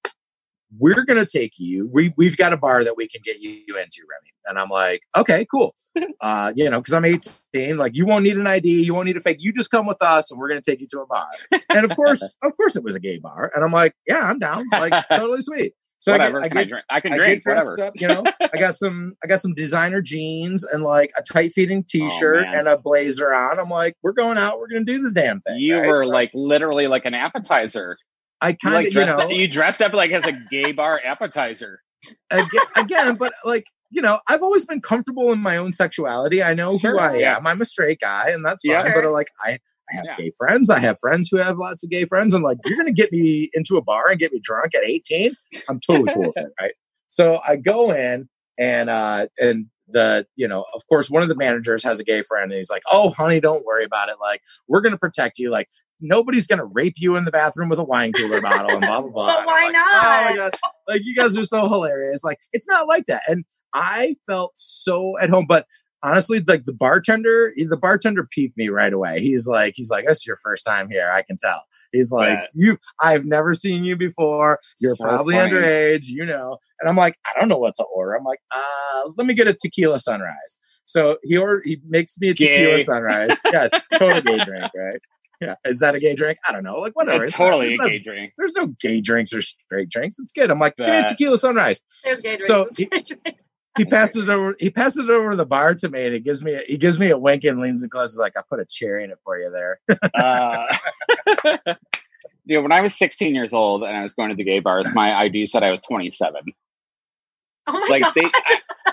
"We're gonna take you. We we've got a bar that we can get you into, Remy." And I'm like, "Okay, cool." uh, you know, because I'm 18. Like, you won't need an ID. You won't need a fake. You just come with us, and we're gonna take you to a bar. And of course, of course, it was a gay bar. And I'm like, "Yeah, I'm down. Like, totally sweet." So I get- whatever. I can I get drink? I can I drink. get Whatever. up, you know. I got some I got some designer jeans and like a tight fitting oh, t-shirt Oh, and a blazer on. I'm like, we're going out, we're gonna do the damn thing. You right? were like literally like an appetizer. I You kind like of you dressed know up, you dressed up like as a gay bar appetizer. again, again, but like you know, I've always been comfortable in my own sexuality. I know Sure, who I yeah. am. I'm a straight guy, and that's Yeah. fine. But uh, like I, I have Yeah. gay friends. I have friends who have lots of gay friends, and like you're gonna get me into a bar and get me drunk at 18. I'm totally cool with it, right? So I go in and uh, and the you know of course one of the managers has a gay friend and he's like oh honey don't worry about it like we're gonna protect you like nobody's gonna rape you in the bathroom with a wine cooler bottle and blah blah blah But why like, oh my not? god like you guys are so hilarious like it's not like that and i felt so at home but honestly like the bartender the bartender peeped me right away. He's like he's like this is your first time here i can tell. He's like Yeah. you i've never seen you before. You're So probably funny. underage you know. And i'm like i don't know what to order. I'm like uh let me get a tequila sunrise. So he ordered he makes me a tequila Gay. sunrise. Yeah total gay drink right? Yeah. Is that a gay drink? I don't know. Like whatever. It's It's not- totally there's a no- gay drink. there's no gay drinks or straight drinks. It's good. I'm like give me a tequila sunrise. There's gay drinks. So he- gay drinks. He passes it over. He passes it over the bar to me, and he gives me a, he gives me a wink and leans in close. He's like, "I put a cherry in it for you there." Uh, you know, when I was 16 years old and I was going to the gay bars, my ID said I was 27. Oh my Like god. they,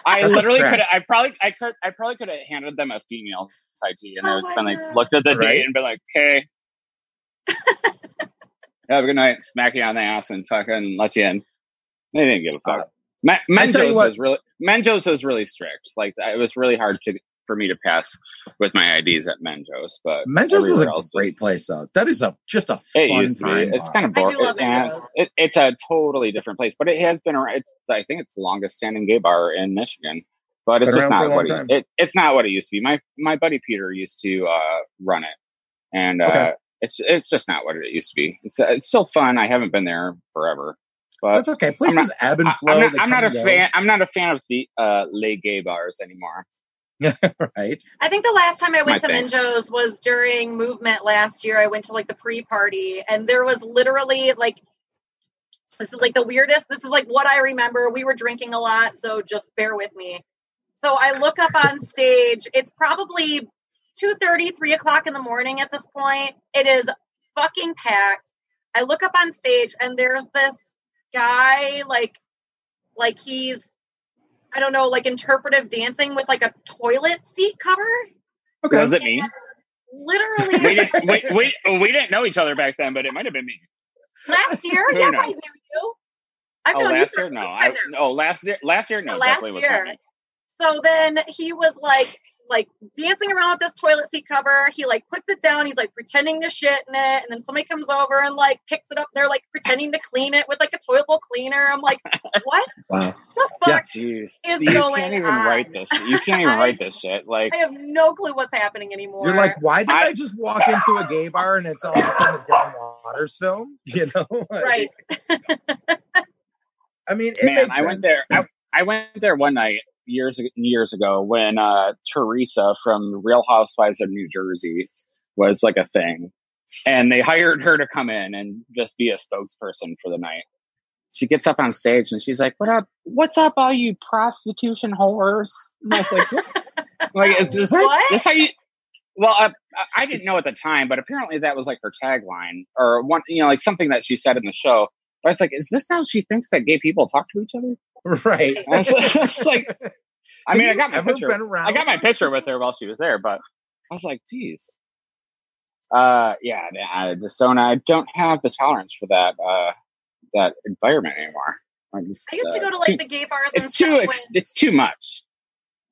I, I literally could. I probably, I could, I probably could have handed them a female ID, and they Oh would my spend like God. looked at the Right? date and be like, "Okay, have a good night." Smack you on the ass and fucking let you in. They didn't give a fuck. Uh, Ma- I tell Menjo's was really Menjo's was really strict. Like it was really hard to for me to pass with my IDs at Menjo's, but Menjo's is a everywhere else was- great place, though. That is a just a It fun used to be. time. It's kind of I boring. do love yeah, it, it's a totally different place, but it has been around. It's, I think it's the longest standing gay bar in Michigan, but it's Been just around for a not what time. it, it. It's not what it used to be. My my buddy Peter used to uh, run it, and uh, it's it's just not what it used to be. It's uh, it's still fun. I haven't been there forever, but That's okay. Places ebb and I- flow. I'm not, I'm not a go. fan. I'm not a fan of the uh, lay gay bars anymore. right? I think the last time I went My to thing. Menjo's was during movement last year. I went to like the pre-party and there was literally like this is like the weirdest. This is like what I remember. We were drinking a lot, so just bear with me. So I look up on stage. It's probably 2 30, 3 o'clock in the morning at this point. It is fucking packed. I look up on stage and there's this guy like like he's I don't know, like interpretive dancing with like a toilet seat cover. Okay. What does it mean? Literally we didn't we, we, we didn't know each other back then, but it might have been me. last year. Who yes, I knew you. I've Oh, last year? No, long I time now. Oh, no last year. Last year, no, Last year. So then he was like, like dancing around with this toilet seat cover. He like puts it down. He's like pretending to shit in it, and then somebody comes over and like picks it up. They're like pretending to clean it with like a toilet bowl cleaner. I'm like, what Wow. the Yeah. fuck? Jeez, is you going can't even on? write this. You can't even I- write this shit. Like I have no clue what's happening anymore. You're like, why did I, I- just walk into a gay bar and it's all of a sudden a John Waters film? You know, right? I mean, it man, makes I went there. I, I went there one night years years ago when uh, Teresa from Real Housewives of New Jersey was like a thing, and they hired her to come in and just be a spokesperson for the night. She gets up on stage and she's like, "What up? What's up, all you prostitution whores?" And I was like? "Like, is this this how you?" Well, uh, I didn't know at the time, but apparently that was like her tagline or one, you know, like something that she said in the show. I was like, "Is this how she thinks that gay people talk to each other?" Right. I was it's like, I mean, I got my picture. Around I got my picture with her while she was there, but I was like, geez. Uh, yeah, I just don't. I don't have the tolerance for that. Uh, that environment anymore. I, just, I used uh, to go to like too, the gay bars. and It's too. stuff Ex- when- it's too much.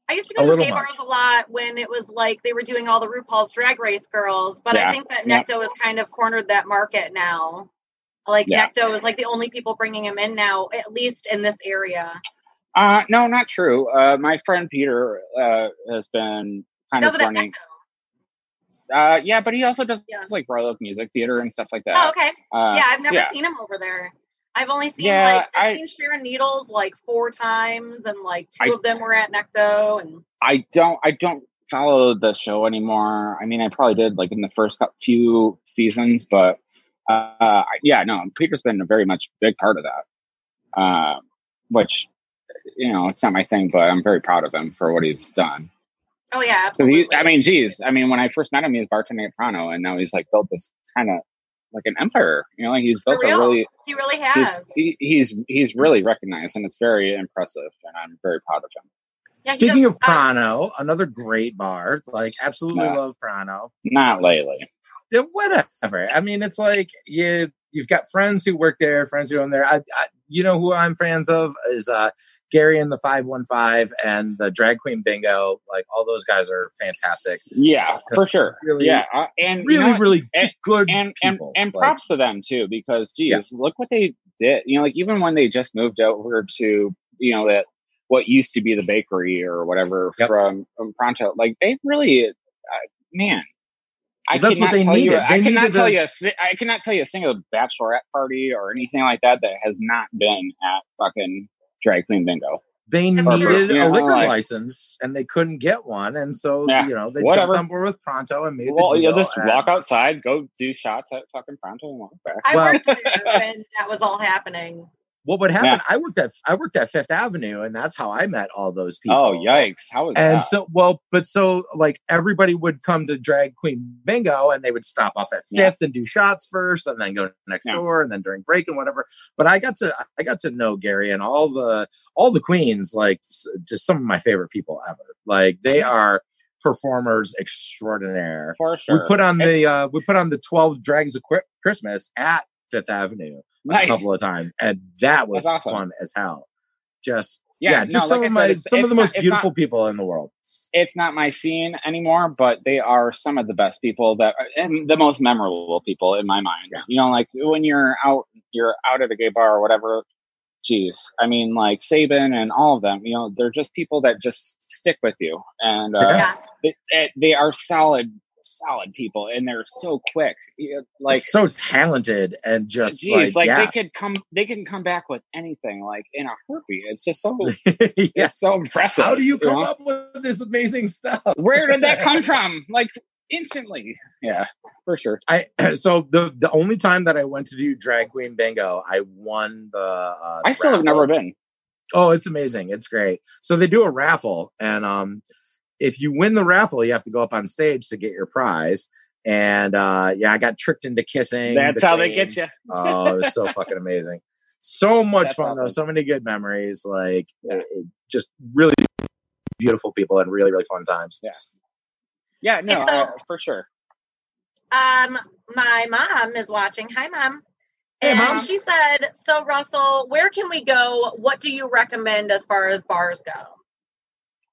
I used to A go to little gay much. bars a lot when it was like they were doing all the RuPaul's Drag Race girls, but I think that Yeah. Necto has kind of cornered that market now. Like Yeah. Necto is like the only people bringing him in now, at least in this area. Uh, no, not true. Uh, my friend Peter uh, has been kind Does of running. Uh, yeah, but he also does Yeah. like Royal Oak Music Theater and stuff like Oh, that. okay. Uh, yeah, I've never yeah. seen him over there. I've only seen Yeah, like I've I- seen Sharon Needles like four times, and like two I- of them were at Necto, and I don't I don't follow the show anymore. I mean, I probably did like in the first few seasons, but uh, yeah, no, Peter's been a very much big part of that. Uh, which you know, it's not my thing, but I'm very proud of him for what he's done. oh yeah, absolutely. he, I mean, geez, I mean, when I first met him, he was bartending at Pronto, and now he's like built this kind of like an empire. You know, like he's For built a really he really he's has. he, he's he's really recognized, and it's very impressive, and I'm very proud of him. Yeah, Speaking of Pronto, another great bar. Like, absolutely Yeah. love Pronto. Not lately. Yeah, whatever. I mean, it's like you you've got friends who work there, friends who own there. I, I you know who I'm fans of is uh Gary and the five one five and the drag queen bingo, like all those guys are fantastic. Yeah, for sure. Really- yeah, uh, and you Really, know really and- just good and and people. and Like, props to them too because geez look what they did you know like even when they just moved over to you know that what used to be the bakery or whatever Yep. from, from pronto like they really uh, man I Well, that's what cannot they tell you. needed. I cannot tell a- you. A, si- I cannot tell you a single bachelorette party or anything like that that has not been at fucking drag queen bingo. they I'm sure. needed a liquor like- license and they couldn't get one, and so Yeah, you know they whatever. jumped on board with Pronto and made Well, the you'll just and- walk outside, go do shots at fucking pronto, and walk back. I Well- worked there when that was all happening. What would happen? Yeah. I worked at I worked at Fifth Avenue, and that's how I met all those people. Oh yikes! How was that? And that? so, well, but so like everybody would come to drag queen bingo and they would stop off at Yeah. fifth and do shots first and then go next Yeah. door and then during break and whatever. But I got to, I got to know Gary and all the, all the queens, like just some of my favorite people ever. Like they are performers extraordinaire. For sure. We put on It's the, uh, we put on the 12 drags of Qu- Christmas at Fifth Avenue nice. a couple of times. And that was awesome. fun as hell. Just, Yeah, yeah, no, just some like of said, my, it's- some of the not- most beautiful not- people in the world. it's not my scene anymore, but they are some of the best people that and the most memorable people in my mind. Yeah. You know, like when you're out, you're out at a gay bar or whatever. Geez, I mean, like Saban and all of them. You know, they're just people that just stick with you, and uh, Yeah. Yeah. they, eh, they are solid, solid people, and they're so quick. You- Like so talented and just Jeez, like, like, yeah. they could come, they can come back with anything, like in a heartbeat. It's just so, yeah. it's so impressive. How do you come know? up with this amazing stuff? Where did that come from? Like instantly. Yeah, for sure. I so the the only time that I went to do drag queen bingo, I won the. Uh, I still have never been. Oh, it's amazing! It's great. So they do a raffle, and um, if you win the raffle, you have to go up on stage to get your prize. And uh, yeah, I got tricked into kissing. That's the how they get you. oh, it was so fucking amazing. So much That's fun though. So many good memories. Like Yeah. it- it- just really beautiful people and really really fun times. Yeah. Yeah, no, So- uh, for sure. Um, my mom is watching. Hi, mom. Hey, and Mom. she said, "So, Russell, where can we go? What do you recommend as far as bars go?"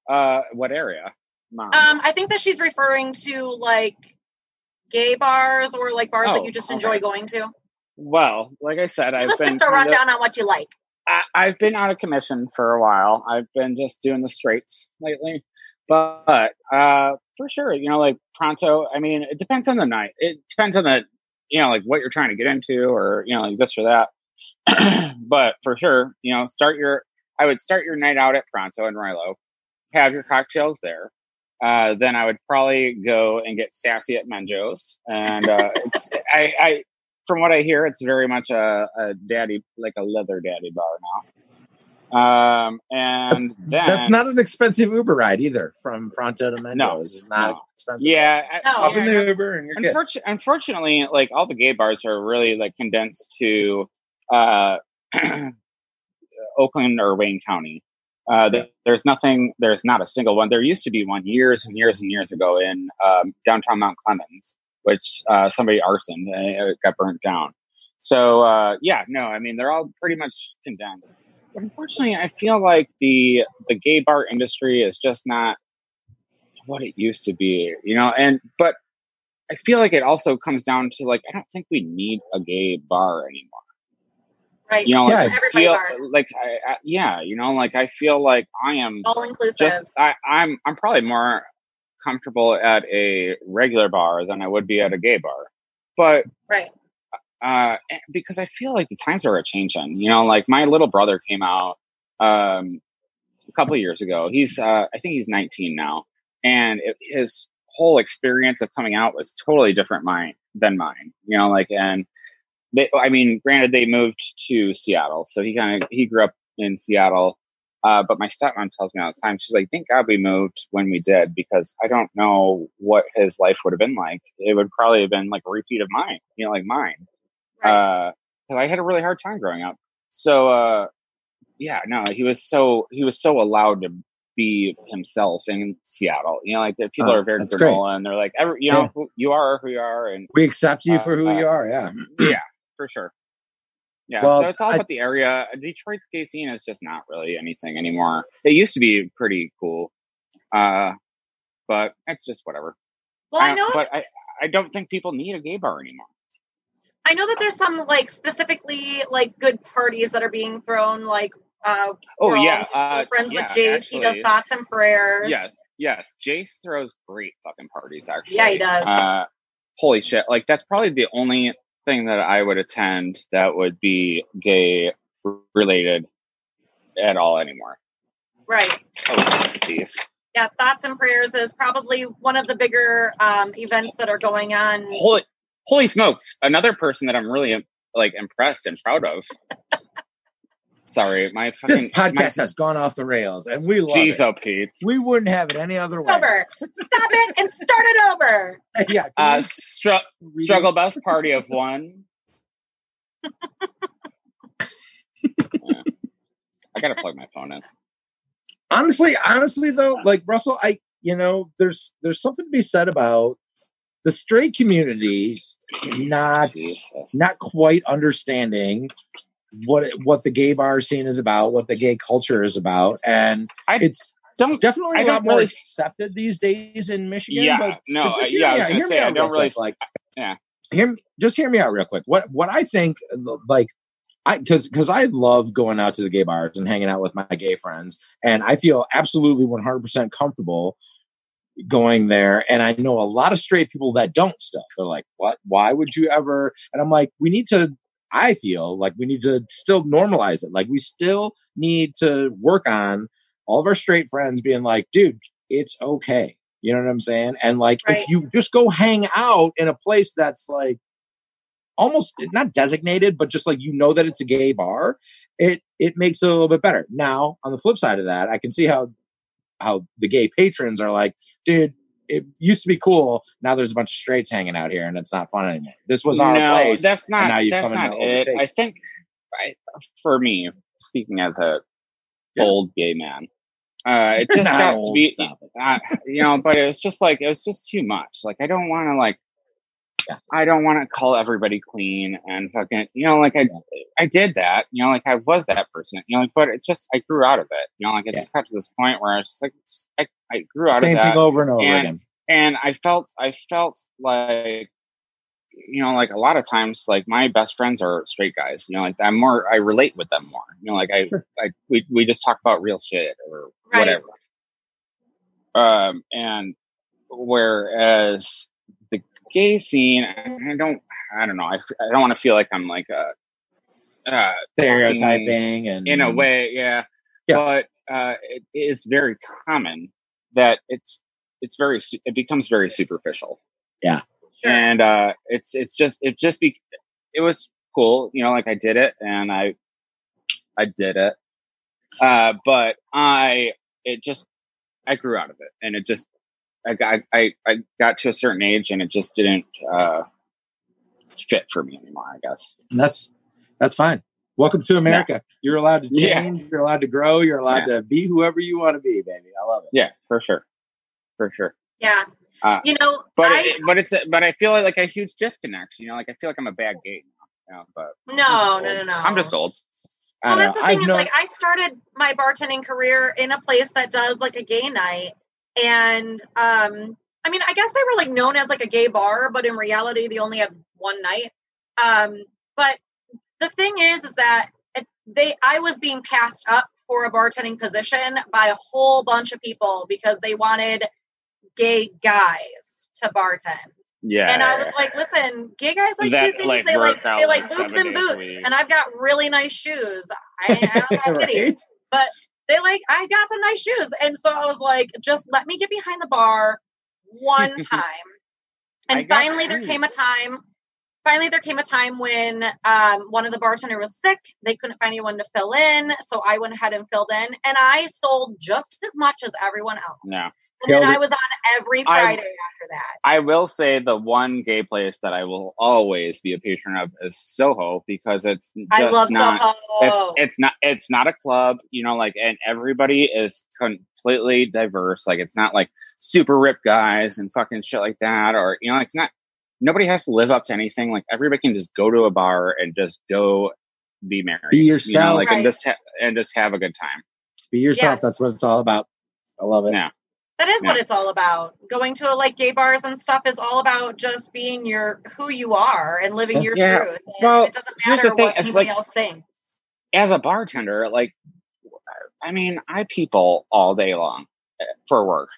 Uh, what area? Mom. Um, I think that she's referring to like gay bars or like bars that Oh, you just okay. enjoy going to. well, like I said, I've been just a kind of- rundown on what you like. I, I've been out of commission for a while. I've been just doing the straights lately, but uh, for sure, you know, like pronto. I mean, it depends on the night. It depends on the, you know, like what you're trying to get into, or you know, like this or that. but for sure, you know, start your. I would start your night out at Pronto and Rilo, have your cocktails there. Uh, then I would probably go and get sassy at Menjo's, and uh, it's I, I from what I hear, it's very much a, a daddy, like a leather daddy bar now. Um, and That's, then that's not an expensive Uber ride either. From Pronto to Menjo's It's not no. expensive. yeah. I- No. Hop yeah, in the Uber and you're good. Unfortunately, unfortunately, like all the gay bars are really like condensed to uh, Oakland or Wayne County. Uh, th- there's nothing. There's not a single one. There used to be one years and years and years ago in um, downtown Mount Clemens, which uh, somebody arsoned and it got burnt down. So uh, yeah, no, I mean they're all pretty much condensed. Unfortunately, I feel like the the gay bar industry is just not what it used to be, you know. And but I feel like it also comes down to like I don't think we need a gay bar anymore. Right. You know, Yeah. like, I Everybody feel like I, I, yeah, you know, like I feel like I am All inclusive. just I, I'm I'm probably more comfortable at a regular bar than I would be at a gay bar, but right. uh, because I feel like the times are a changing. You know, like my little brother came out um, a couple of years ago. He's uh, I think he's 19 now, and it, his whole experience of coming out was totally different mine than mine. You know, like and they, I mean, granted, they moved to Seattle, so he kind of he grew up in Seattle. Uh, but my stepmom tells me all the time, she's like, "Thank God we moved when we did, because I don't know what his life would have been like. It would probably have been like a repeat of mine, you know, like mine. Right. Uh, 'cause I had a really hard time growing up. So, uh, yeah, no, he was so he was so allowed to be himself in Seattle. You know, like the people Oh, are very that's great. granola and they're like, every, you know, Yeah. who you are who you are, and We accept you Uh, for who uh, you are. Yeah. yeah, for sure. Yeah, Well, so it's all I- about the area. Detroit's gay scene is just not really anything anymore. It used to be pretty cool, uh, but it's just whatever. Well, I don't- know but I, I don't think people need a gay bar anymore. I know that there's some like specifically like good parties that are being thrown. Like, uh, Oh yeah, mutual uh, friends yeah, with Jace. he does thoughts and prayers. Yes, yes. Jace throws great fucking parties. Actually, Yeah, he does. Uh, holy shit! Like that's probably the only thing that I would attend that would be gay related at all anymore. Right. Oh. Yeah, thoughts and prayers is probably one of the bigger um, events that are going on. Holy, holy smokes! Another person that I'm really like impressed and proud of. Sorry, my This podcast my, has gone off the rails, and we love Jeez, it. oh Pete. We wouldn't have it any other way. Over. Stop it and start it over. yeah. can Uh, we str- struggle bus party of one. Yeah. I gotta plug my phone in. honestly, honestly though, like Russell, I you know, there's there's something to be said about the straight community not Jesus. not quite understanding what what the gay bar scene is about, what the gay culture is about, and I it's don't. definitely I a lot don't more really- accepted these days in Michigan. Yeah, no, uh, yeah. I was hear me say I don't really. quick, like yeah. hear just hear me out real quick. What what I think like I because because I love going out to the gay bars and hanging out with my gay friends, and I feel absolutely one hundred percent comfortable going there. And I know a lot of straight people that don't stuff They're like, "What? Why would you ever?" And I'm like, we need to. I feel like we need to still normalize it. Like we still need to work on all of our straight friends being like, dude, it's okay. You know what I'm saying? And like, Right. if you just go hang out in a place that's like almost not designated, but just like you know that it's a gay bar, it it makes it a little bit better. Now, on the flip side of that, I can see how how the gay patrons are like, dude, it used to be cool. Now there's a bunch of straights hanging out here, and it's not fun anymore. This was our no, place. that's not. now you've That's not it. overtake. I think, I, for me, speaking as a Yeah. old gay man, uh, it just got to be, uh, you know. But it was just like it was just too much. Like I don't want to like. Yeah. I don't want to call everybody clean and fucking, you know, like I, I did that, you know, like I was that person, you know, like, but it just, I grew out of it, you know, like it Yeah. just got to this point where I was just like, I, I grew out Same of that thing over and over and- again. and I felt I felt like you know like a lot of times like my best friends are straight guys you know like I'm more I relate with them more you know like I, Sure. I we, we just talk about real shit or Right. whatever um and whereas gay scene I don't I don't know I, I don't want to feel like I'm like a uh, Stereotyping and in a way yeah, Yeah. but uh, it is very common that it's it's very it becomes very superficial Sure. and uh it's it's just it just be it was cool you know like i did it and i i did it uh but i it just i grew out of it and it just i got i i got to a certain age and it just didn't uh fit for me anymore i guess And that's that's fine. Welcome to America. You're allowed to Yeah. change. You're allowed to grow. You're allowed to be whoever you want to be, baby. I love it. yeah for sure for sure Yeah. Uh, you know, but I, it, but it's a, but i feel like a huge disconnect you know like i feel like i'm a bad gay now you know, but no, no, no, no. i'm just old Well, that's the thing I've is, known- like, I started my bartending career in a place that does like a gay night, and um, I mean, I guess they were like known as like a gay bar, but in reality, they only had one night. Um, but the thing is, is that it, they, I was being passed up for a bartending position by a whole bunch of people because they wanted gay guys to bartend. yeah And I was like, listen, gay guys like That, two things. like, they like they like boobs and boots, and I've got really nice shoes. I, I don't got titties, right? They like I got some nice shoes, and so I was like, just let me get behind the bar one time. And finally, there came a time. Finally, there came a time when um, one of the bartender was sick. They couldn't find anyone to fill in, so I went ahead and filled in, and I sold just as much as everyone else. no And then I was on every I- Friday after that. I will say the one gay place that I will always be a patron of is Soho because it's just I love not Soho. it's it's not it's not a club, you know, like and everybody is completely diverse. Like it's not like super ripped guys and fucking shit like that, or you know, it's not nobody has to live up to anything. Like everybody can just go to a bar and just go be merry, Be you know, yourself. like and just ha- and just have a good time. Be yourself. Yeah. That's what it's all about. I love it. Yeah. That is what it's all about. Going to like gay bars and stuff is all about just being your who you are and living your Yeah. truth. And Well, it doesn't here's the matter thing, what it's anybody like- else thinks. As a bartender, like, I mean, I people all day long eh, for work.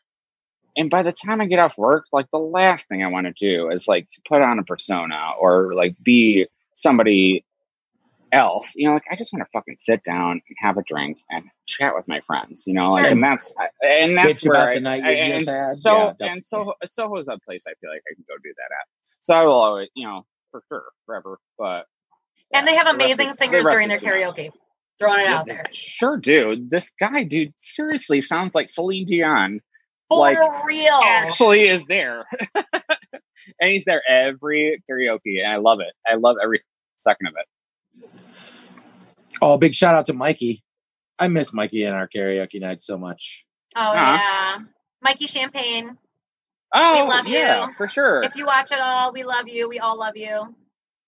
And by the time I get off work, like the last thing I want to do is like put on a persona or like be somebody else. You know, like I just want to fucking sit down and have a drink and chat with my friends. You know, like Sure. and that's and that's Bitch where about I, the night you I- just and had. so Yeah, definitely. and so Soho's a place I feel like I can go do that at. So I will always, you know, for sure, forever. But And they have the amazing is- the singers rest during their is too much. karaoke. Throwing it Yeah, out there. Sure, dude. This guy, dude, seriously sounds like Celine Dion For like, real. actually is there. and he's there every karaoke, and I love it. I love every second of it. Oh, big shout out to Mikey. I miss Mikey and our karaoke night so much. oh Huh? yeah. Mikey Champagne. Oh, we love yeah, you. for sure. If you watch it all, we love you. We all love you.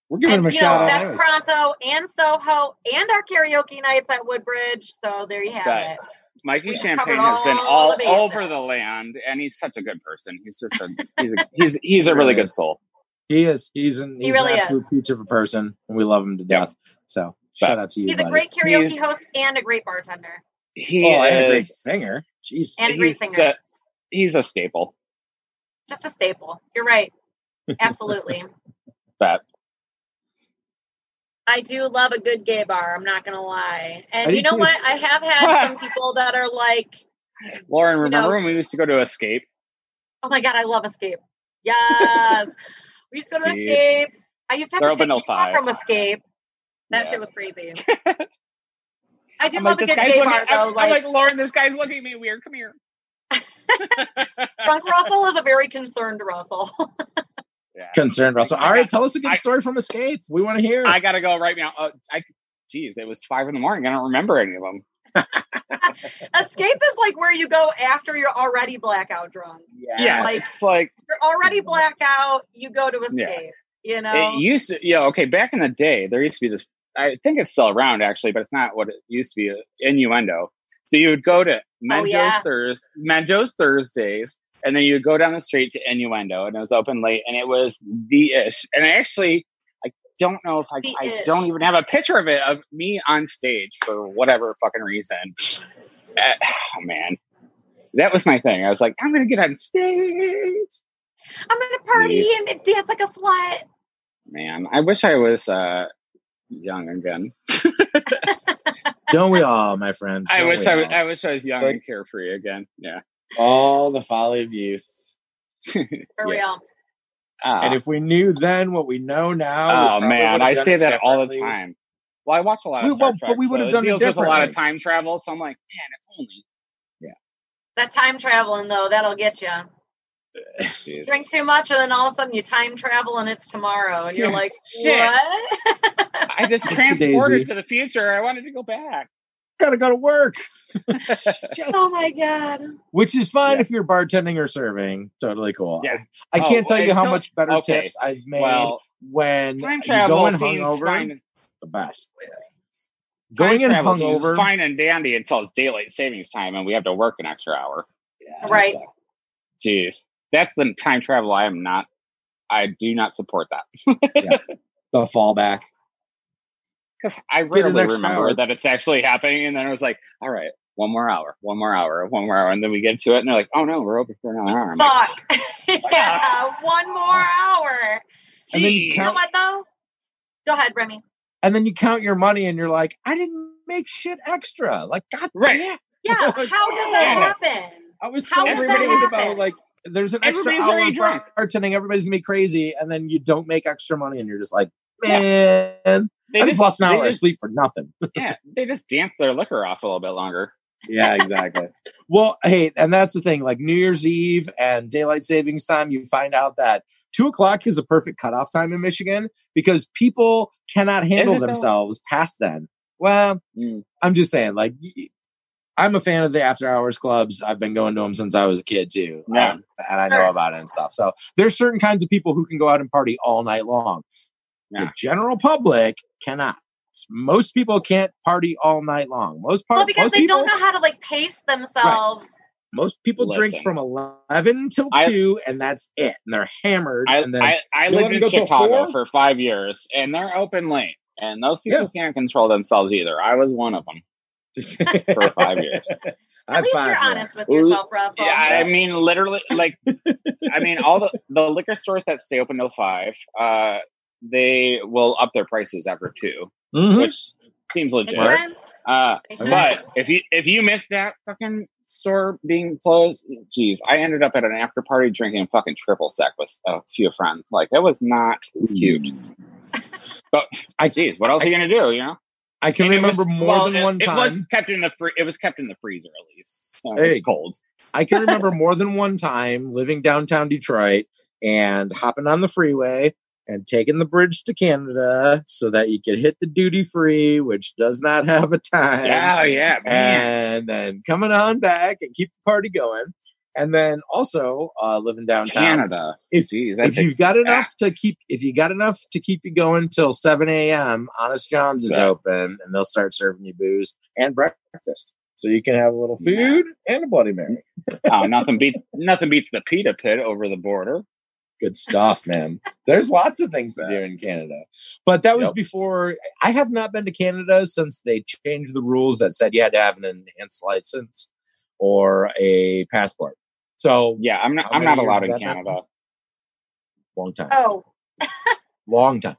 We're giving and him a you shout know, out. that's anyways. Pronto and Soho and our karaoke nights at Woodbridge. So there you have That- it. Mikey we Champagne has been all all the over the land, and he's such a good person. He's just a he's a, he's he's a really Really good soul. He is. He's an He he's really an is. absolute peach of a person, and we love him to Yeah. death. So But- shout out to you. He's a great karaoke He's- host and a great bartender. He oh, and a great is singer. Jesus. And a great he's singer. a- he's a staple. Just a staple. You're right. Absolutely. that. I do love a good gay bar. I'm not gonna lie. And do you know too. what? I have had some people that are like, Lauren, You remember know- when we used to go to Escape? "Oh my god, I love Escape." Yes, we used to go to Jeez. Escape. I used to have They're to open pick till you up five. from Escape. That Yeah. shit was crazy. I do I'm love like, a this good gay looking. bar though. I'm, I'm like, like, Lauren, this guy's looking at me weird. Come here. Frank Russell is a very concerned Russell. yeah. Concerned Russell. All right, tell us a good I- story from Escape. We want to hear. I gotta go right now. Uh, I, geez, it was five in the morning. I don't remember any of them. Escape is like where you go after you're already blackout drunk. Yeah, Like- it's like You're already blackout. You go to Yeah. Escape. You know. it used to. Yeah, okay. Back in the day, there used to be this. I think it's still around actually, but it's not what it used to be. uh, Innuendo. So you would go to Menjo's Oh, yeah. Thurs, Menjo's Thursdays, and then you would go down the street to Innuendo, and it was open late, and it was the ish. And I actually, I don't know if I, The I ish. don't even have a picture of it of me on stage for whatever fucking reason. Uh, oh man, that was my thing. I was like, I'm gonna get on stage. I'm gonna party Jeez. and dance like a slut. Man, I wish I was uh, young again. Don't we all, my friends? I Don't wish I, was. I wish I was young Like- and carefree again. Yeah. all the folly of youth. For Yeah. real. Ah. And if we knew then what we know now, oh man, I say that all the time. Well, I watch a lot of We- Star well, Trek, but we would've it done it deals with a lot of time travel. So I'm like, man, if only. Yeah. That time traveling though, that'll get you. Drink too much, and then all of a sudden you time travel, and it's tomorrow, and you're Yeah. like, Shit. What? I just transported to the future. I wanted to go back. Gotta go to work. Shit. oh my god. Which is fine Yeah. if you're bartending or serving. Totally cool. Yeah. I Oh, can't tell you how until- much better okay. tips I've made Well, when time you travel go in hungover. fine. The best. Time Going in travel seems hungover. fine and dandy until it's daylight savings time and we have to work an extra hour. Yeah, Right. that's- Jeez, that's the time travel I am not. I do not support that The fallback. Because I an rarely remember hour. that it's actually happening. And then I was like, "All right, one more hour, one more hour, one more hour," and then we get to it, and they're like, "Oh no, we're open for another hour." I'm like, Fuck. yeah, one more hour. And then you "Jeez." You know what though? Go ahead, Remy. And then you count your money and you're like, I didn't make shit extra. Like, God Right. damn. Yeah, how does that happen? I was How so does that worried about like there's an extra Everybody's hour drunk. bartending, everybody's gonna be crazy, and then you don't make extra money and you're just like, Yeah. They I just lost an hour of sleep for nothing. yeah, they just dance their liquor off a little bit longer. yeah, exactly. well, hey, and that's the thing. Like New Year's Eve and daylight savings time, you find out that two o'clock is a perfect cutoff time in Michigan because people cannot handle it though? themselves past then. Well, Mm. I'm just saying, like, I'm a fan of the after hours clubs. I've been going to them since I was a kid too, Yeah. Um, and I know about it and stuff. So there's certain kinds of people who can go out and party all night long. Yeah. The general public cannot. most people can't party all night long. Most part, Well, because most they people, don't know how to like pace themselves. most people drink from eleven till I- two, and that's it. And they're hammered. I, and then I, I lived in Chicago for five years, and they're open late, and those people can't control themselves either. I was one of them. for five years. I At least you're more. honest with yourself, Russell. Yeah, I mean, literally, like, I mean, all the the liquor stores that stay open till five, uh, they will up their prices after 2 Mhm. which seems legit. Uh, but if you if you missed that fucking store being closed, geez, I ended up at an after party drinking fucking triple sec with a few friends. Like it was not cute. But I- geez, what else are you gonna do? You know, I can And remember was- more well, than it- one It time. was kept in the fr- it was kept in the freezer at least, so There it was cold. I can remember more than one time living downtown Detroit and hopping on the freeway and taking the bridge to Canada so that you could hit the duty free, which does not have a time. Yeah, yeah, man. and then coming on back and keep the party going. And then also uh, living downtown. Canada. If, Jeez, if you've got enough to keep, if you got enough to keep you going till seven a.m., Honest John's is Yeah. open, and they'll start serving you booze and breakfast, so you can have a little food and a Bloody Mary. oh, nothing beats nothing beats the pita pit over the border. Good stuff, man. There's lots of things to do in Canada. But that was Yep. before I have not been to Canada since they changed the rules that said you had to have an enhanced license or a passport. So Yeah, I'm not. I'm not allowed in that been? Canada. long time. Oh, Long time.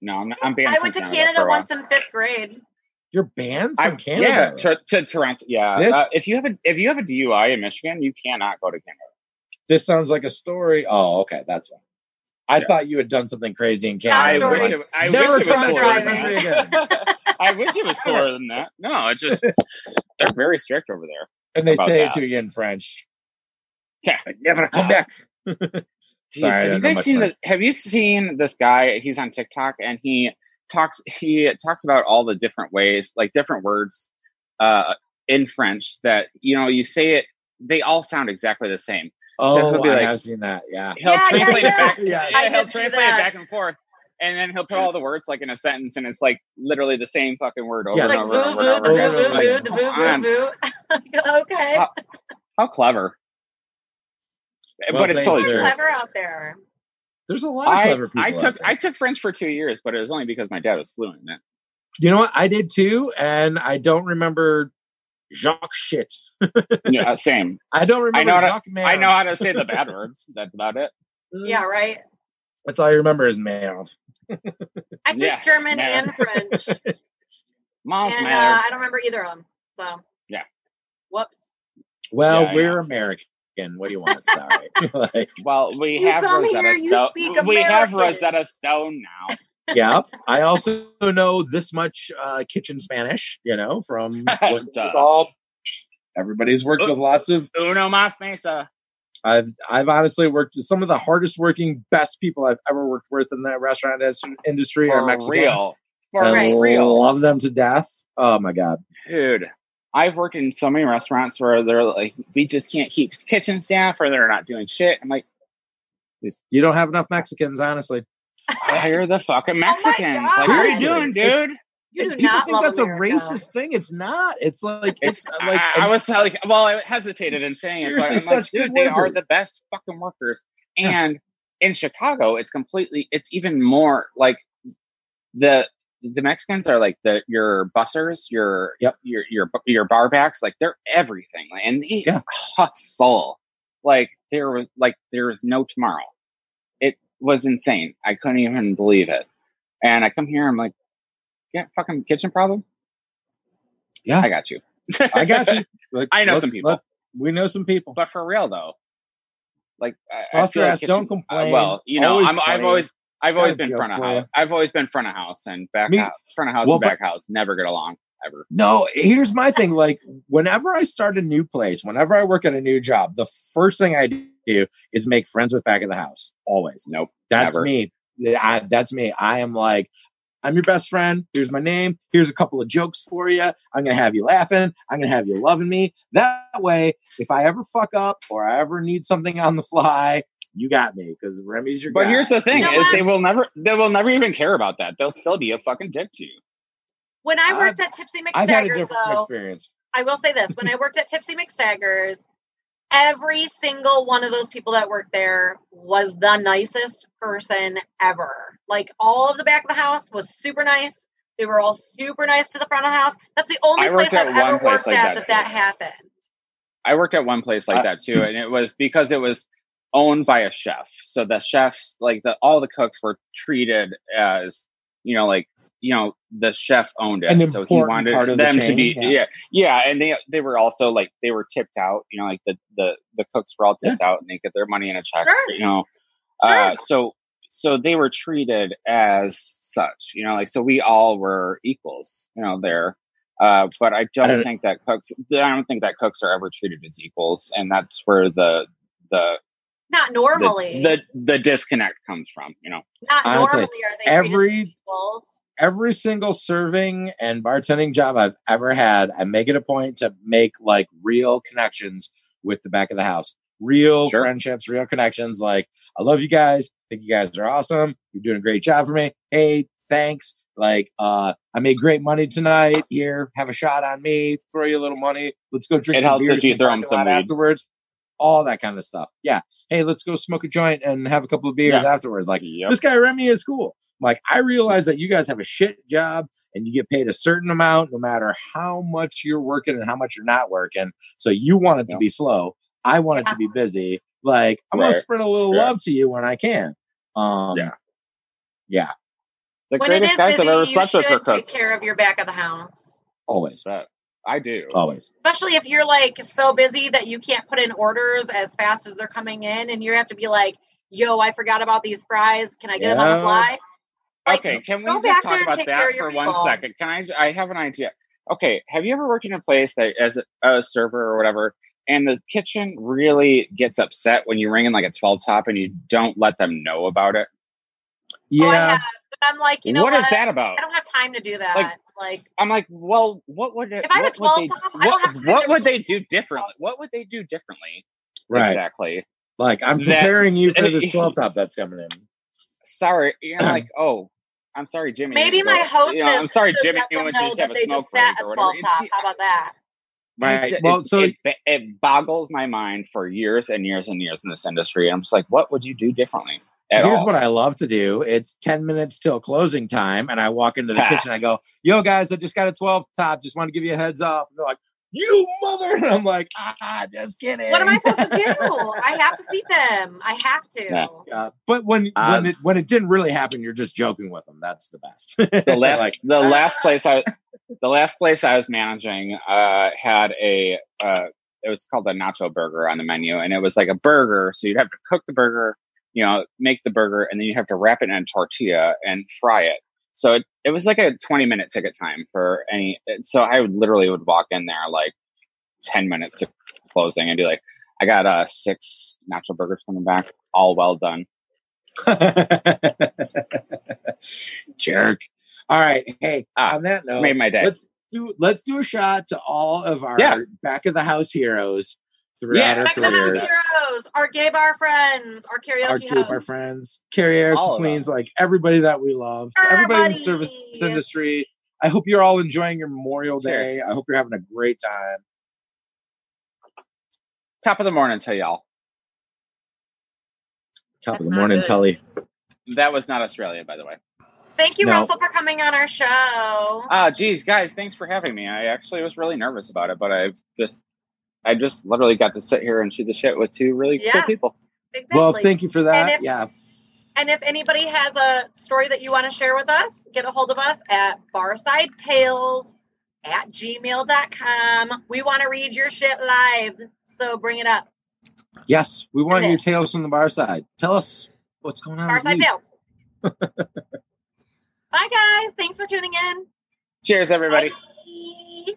No, I'm. Not, I'm banned. I from went to Canada Canada for a while. once in fifth grade. You're banned I, from Canada. Yeah, to, to Toronto. Yeah, This- uh, if you have a if you have a DUI in Michigan, you cannot go to Canada. This sounds like a story. Oh, okay, that's fine. I Yeah. thought you had done something crazy in Canada. I a wish it, I Never wish it was come cooler than that. I wish it was cooler than that. No, it's just they're very strict over there. and they about say it to you in French. Yeah. Never come Uh, back. Sorry, have you guys seen the, Have you seen this guy? He's on TikTok and he talks. He talks about all the different ways, like different words, uh, in French that you know you say it. They all sound exactly the same. Oh, he'll be I like- have seen that. Yeah. He'll Yeah, yeah, translate yeah. it back. Yeah. Yeah, he'll translate it back and forth, and then he'll put all the words like in a sentence, and it's like literally the same fucking word over Yeah. and over boo and over. boo boo boo, Like, the come boo boo boo. Okay. How- How clever! Eh, well but it's played, totally true. Clever out there. There's a lot of I, clever people. I out took there. I took French for two years, but it was only because my dad was fluent in it. You know what? I did too, and I don't remember Jacques shit. Yeah, uh, same. I don't remember I know how to- I know how to say the bad words. That's about it. Yeah, right. That's all I remember is man. I took Yeah, German yeah. and French, Mom's and uh. I don't remember either of them. So Yeah. Whoops. Well, Yeah, we're American. What do you want? Sorry. like, well, we You have Rosetta here, Stone. speak We have Rosetta Stone now. Yep. I also know this much uh, kitchen Spanish. You know, from it's all. Everybody's worked with lots of. Uno más mesa. I've I've honestly worked with some of the hardest working, best people I've ever worked with in the restaurant indus- industry are For Mexican. real. For and Right. real. love them to death. Oh my god. Dude, I've worked in so many restaurants where they're like, we just can't keep kitchen staff or they're not doing shit. I'm like, You don't have enough Mexicans, honestly. Hire the fucking oh Mexicans. God. like, what are you doing, dude? You do people not think that's America. a racist thing. It's not. It's like it's like I, I was like, well, I hesitated in saying it, but I'm like, dude, they are the best fucking workers. Yes. And in Chicago, it's completely, it's even more like the the Mexicans are like the your bussers, your Yep. your your your barbacks, like they're everything, and they Yeah. hustle like there was like there was no tomorrow. Was insane. I couldn't even believe it. And I come here, I'm like, yeah, fucking kitchen problem. Yeah. I got you. I got you. Like, I know some people. let- we know some people. But for real though, like I, I feel ass, kitchen- don't complain. uh, well, you know, Always I'm, I've always I've always been front of house. I've always been front of house and back Me- house, front of house Well, and back house never get along ever. No, here's my thing. Like, whenever I start a new place, whenever I work at a new job, the first thing I do is make friends with back of the house. Always. Nope. That's Never. me. I, that's me. I am like, I'm your best friend. Here's my name. Here's a couple of jokes for you. I'm going to have you laughing. I'm going to have you loving me. That way, if I ever fuck up or I ever need something on the fly, you got me because Remy's your But guy. here's the thing: You know is what? they will never they will never even care about that. They'll still be a fucking dick to you. When I I've- worked at Tipsy I've had a McStaggers, though, experience. I will say this: when I worked at Tipsy McStaggers, every single one of those people that worked there was the nicest person ever. Like all of the back of the house was super nice. They were all super nice to the front of the house. That's the only place I've ever place worked like at that, that that happened. I worked at one place like I- that too, and it was because it was owned by a chef. So the chefs, like the all the cooks, were treated as you know, like you know, the chef owned it, An so he wanted part of the them to be yeah. yeah. yeah, and they they were also like they were tipped out. You know, like the the the cooks were all tipped out, and they get their money in a check. Sure. You know, Sure. uh, so so they were treated as such. You know, like so we all were equals. You know, there. Uh, but I don't, don't- think that cooks. I don't think that cooks are ever treated as equals, and that's where the the Not the, normally. the, the disconnect comes from. You know, not Honestly, normally are they treated every- as equals. Every single serving and bartending job I've ever had, I make it a point to make like real connections with the back of the house. Real Sure. friendships, real connections. Like, I love you guys. think you guys are awesome. You're doing a great job for me. Hey, thanks. Like, uh, I made great money tonight. Here, have a shot on me. Throw you a little money. Let's go drink It some helps beers if you throw 'em parking some weed. afterwards. All that kind of stuff. Yeah. Hey, let's go smoke a joint and have a couple of beers Yeah. afterwards. Like, Yep. this guy Remy is cool. Like I realize that you guys have a shit job and you get paid a certain amount no matter how much you're working and how much you're not working. So you want it to be slow. I want it to be busy. Like I'm gonna spread a little Yeah. love to you when I can. Um Yeah. yeah, the when it greatest is guys busy, I've ever you slept with should take care of your back of the house. always. But I do. Always. Especially if you're like so busy that you can't put in orders as fast as they're coming in, and you have to be like, "Yo, I forgot about these fries. Can I get them on the fly?" Like, okay, can we just talk about that for one people. second? Can I? I have an idea. Okay, have you ever worked in a place that, as a, a server or whatever, and the kitchen really gets upset when you ring in like a twelve top and you don't let them know about it? Oh, I Yeah. have. But I'm like, you know what what? is that about? I don't have time to do that. Like, Like, I'm like, well, what would it, If I have a 12 they, top, I don't what, have time what would they do differently? What would they do differently? right. Exactly. Like I'm That- preparing you for this 12 top that's coming in. Sorry, you're like, oh, I'm sorry, Jimmy. maybe my know, hostess. You know, I'm sorry, Jimmy. let You them went to just that have a they smoke just sat break a or 12 whatever. top. How about that? Right. It, Well, it- so it, it boggles my mind for years and years and years in this industry. I'm just like, what would you do differently? At Here's all? what I love to do. It's 10 minutes till closing time, and I walk into the Ha. kitchen. I go, Yo, guys, I just got a 12 top. Just want to give you a heads up. And they're like, You mother. And I'm like, Ah, just kidding. What am I supposed to do? I have to seat them. I have to. Yeah. Uh, but when Uh, when it when it didn't really happen, you're just joking with them. That's the best. the last like, the last place I the last place I was managing uh, had a uh, it was called a nacho burger on the menu, and it was like a burger. So you'd have to cook the burger, you know, make the burger, and then you have to wrap it in a tortilla and fry it. So it, it was like a twenty minute ticket time for any. So I would literally would walk in there like ten minutes to closing and be like, I got uh six natural burgers coming back, all well done. jerk. All right. Hey, Ah, on that note, Made my day. let's do let's do a shot to all of our Yeah. back of the house heroes throughout Yeah. our Back to the house careers. Heroes, our gay bar friends, our karaoke our group, our hosts. friends, karaoke All queens, like everybody that we love, everybody in the service industry. I hope you're all enjoying your Memorial Sure. Day. I hope you're having a great time. Top of the morning to y'all. Top of the morning, good. Tully. That was not Australia, by the way. Thank you, No. Russell, for coming on our show. Ah, geez, guys, thanks for having me. I actually was really nervous about it, but I've just, I just literally got to sit here and shoot the shit with two really cool people. exactly. Well, thank you for And that. if, Yeah. And if anybody has a story that you want to share with us, get a hold of us at barsidetales at gmail.com. We want to read your shit live. So bring it up. Yes, we want Okay. your tales from the bar side. Tell us what's going on. with Barside. Tales. Bye, guys. Thanks for tuning in. Cheers, everybody. Bye.